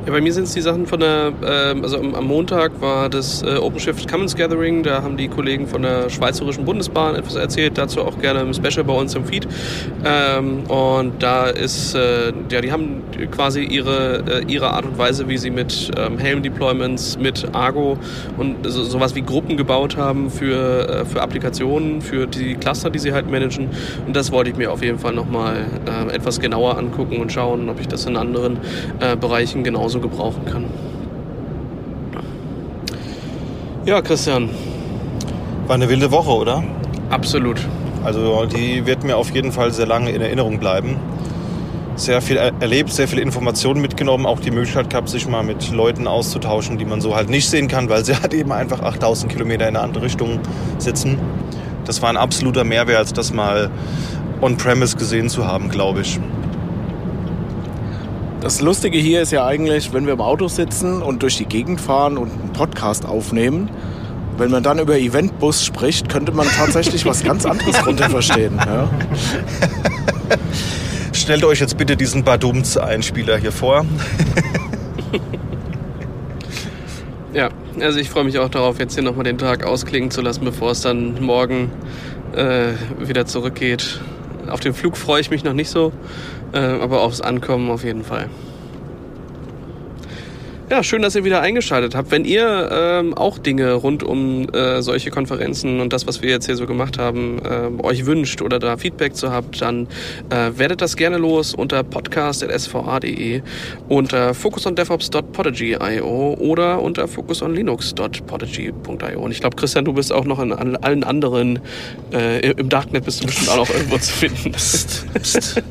Ja, bei mir sind es die Sachen von der, äh, also am, Montag war das äh, OpenShift Commons Gathering, da haben die Kollegen von der Schweizerischen Bundesbahn etwas erzählt, dazu auch gerne im Special bei uns im Feed. Ähm, und da ist, äh, ja, die haben quasi ihre, äh, ihre Art und Weise, wie sie mit ähm, Helm-Deployments, mit Argo und so, sowas wie Gruppen gebaut haben für, äh, für Applikationen, für die Cluster, die sie halt managen. Und das wollte ich mir auf jeden Fall nochmal äh, etwas genauer angucken und schauen, ob ich das in anderen äh, Bereichen genauso so gebrauchen kann. Ja, Christian. War eine wilde Woche, oder? Absolut. Also die wird mir auf jeden Fall sehr lange in Erinnerung bleiben. Sehr viel erlebt, sehr viele Informationen mitgenommen, auch die Möglichkeit gehabt, sich mal mit Leuten auszutauschen, die man so halt nicht sehen kann, weil sie halt eben einfach 8000 Kilometer in eine andere Richtung sitzen. Das war ein absoluter Mehrwert, das mal on-premise gesehen zu haben, glaube ich. Das Lustige hier ist ja eigentlich, wenn wir im Auto sitzen und durch die Gegend fahren und einen Podcast aufnehmen, wenn man dann über Eventbus spricht, könnte man tatsächlich was ganz anderes darunter verstehen. Ja. Stellt euch jetzt bitte diesen Badums-Einspieler hier vor. ja, also ich freue mich auch darauf, jetzt hier nochmal den Tag ausklingen zu lassen, bevor es dann morgen äh, wieder zurückgeht. Auf den Flug freue ich mich noch nicht so. Äh, aber aufs Ankommen auf jeden Fall. Ja, schön, dass ihr wieder eingeschaltet habt. Wenn ihr ähm, auch Dinge rund um äh, solche Konferenzen und das, was wir jetzt hier so gemacht haben, äh, euch wünscht oder da Feedback zu habt, dann äh, werdet das gerne los unter podcast.sva.de, unter focusondevops.podigy.io oder unter focusonlinux.podigy.io. Und ich glaube, Christian, du bist auch noch in allen anderen, äh, im Darknet bist du bestimmt auch noch irgendwo zu finden. Psst, psst.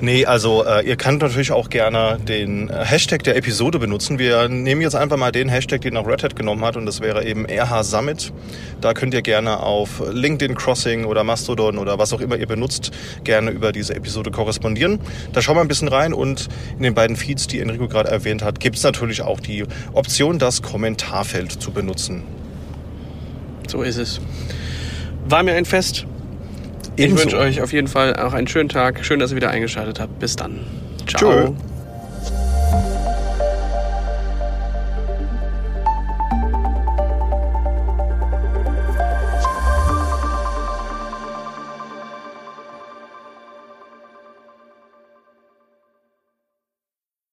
nee, also äh, ihr könnt natürlich auch gerne den äh, Hashtag der Episode benutzen. Wir wir nehmen jetzt einfach mal den Hashtag, den auch Red Hat genommen hat und das wäre eben RH Summit. Da könnt ihr gerne auf LinkedIn Crossing oder Mastodon oder was auch immer ihr benutzt, gerne über diese Episode korrespondieren. Da schauen wir ein bisschen rein und in den beiden Feeds, die Enrico gerade erwähnt hat, gibt es natürlich auch die Option, das Kommentarfeld zu benutzen. So ist es. War mir ein Fest. Ebenso. Ich wünsche euch auf jeden Fall auch einen schönen Tag. Schön, dass ihr wieder eingeschaltet habt. Bis dann. Ciao. Tschö.